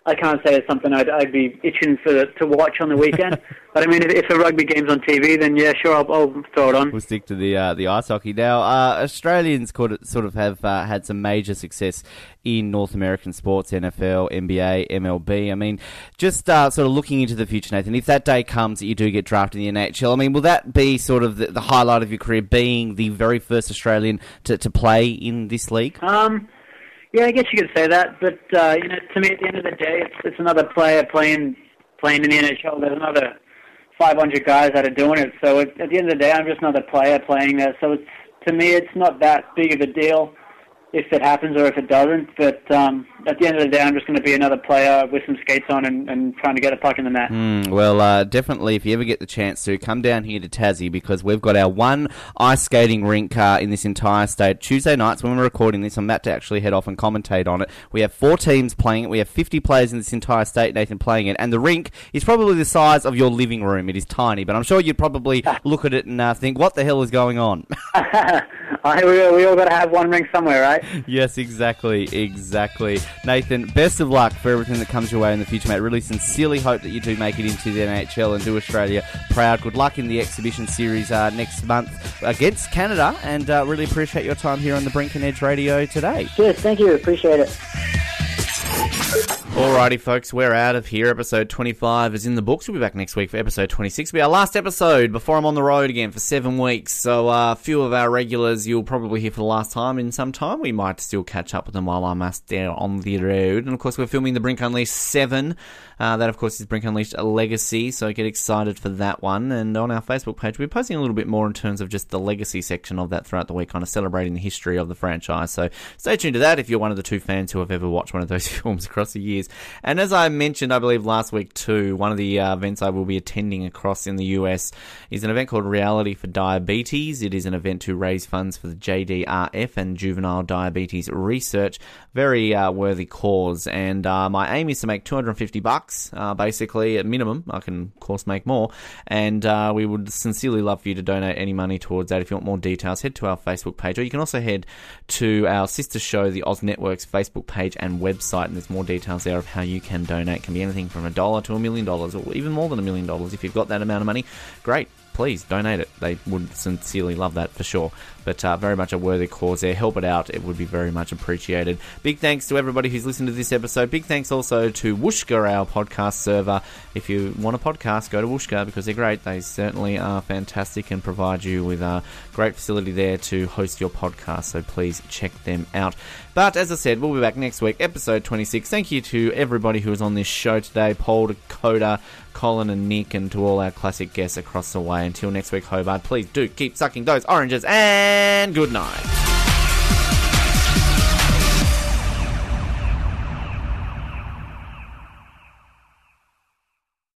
I can't say it's something I'd, I'd be itching for to watch on the weekend. but I mean, if, if a rugby game's on TV, then yeah, sure, I'll, I'll throw it on. We'll stick to the uh, the ice hockey now. Uh, Australians could, sort of have uh, had some major success in North American sports, NFL, NBA, MLB. I mean, just uh, sort of looking into the future, Nathan. If that day comes that you do get drafted in the NHL, I mean, will that be sort of the, the highlight of your career, being the very first Australian to, to play in this league? Um, yeah, I guess you could say that, but uh, you know, to me, at the end of the day, it's, it's another player playing playing in the NHL. There's another 500 guys that are doing it. So it, at the end of the day, I'm just another player playing there. So it's to me, it's not that big of a deal if it happens or if it doesn't. But um, at the end of the day, I'm just going to be another player with some skates on and, and trying to get a puck in the net. Mm, well, uh, definitely, if you ever get the chance to, come down here to Tassie because we've got our one ice skating rink uh, in this entire state. Tuesday nights, when we're recording this, I'm about to actually head off and commentate on it. We have four teams playing it. We have 50 players in this entire state, Nathan, playing it. And the rink is probably the size of your living room. It is tiny, but I'm sure you'd probably look at it and uh, think, what the hell is going on? I, we, we all got to have one rink somewhere, right? yes, exactly, exactly. Nathan, best of luck for everything that comes your way in the future, mate. Really sincerely hope that you do make it into the NHL and do Australia proud. Good luck in the exhibition series uh, next month against Canada, and uh, really appreciate your time here on the Brink and Edge Radio today. Cheers, thank you, appreciate it. Alrighty, folks, we're out of here. Episode 25 is in the books. We'll be back next week for episode 26. It'll be our last episode before I'm on the road again for seven weeks. So, uh, a few of our regulars you'll probably hear for the last time in some time. We might still catch up with them while I'm out there on the road. And of course, we're filming the Brink Unleashed 7. Uh, that, of course, is Brink Unleashed a Legacy. So get excited for that one. And on our Facebook page, we're posting a little bit more in terms of just the legacy section of that throughout the week, kind of celebrating the history of the franchise. So stay tuned to that if you're one of the two fans who have ever watched one of those films across the years. And as I mentioned, I believe last week too, one of the uh, events I will be attending across in the US is an event called Reality for Diabetes. It is an event to raise funds for the JDRF and juvenile diabetes research. Very uh, worthy cause, and uh, my aim is to make 250 bucks, uh, basically at minimum. I can, of course, make more, and uh, we would sincerely love for you to donate any money towards that. If you want more details, head to our Facebook page, or you can also head to our sister show, the Oz Network's Facebook page and website, and there's more details there of how you can donate. It can be anything from a dollar to a million dollars, or even more than a million dollars. If you've got that amount of money, great. Please donate it. They would sincerely love that for sure. But uh, very much a worthy cause there. Help it out. It would be very much appreciated. Big thanks to everybody who's listened to this episode. Big thanks also to Whooshkaa, our podcast server. If you want a podcast, go to Whooshkaa because they're great. They certainly are fantastic and provide you with a great facility there to host your podcast. So please check them out. But as I said, we'll be back next week, episode 26. Thank you to everybody who was on this show today Paul, Dakoda, Colin, and Nick, and to all our classic guests across the way. Until next week, Hobart, please do keep sucking those oranges and good night.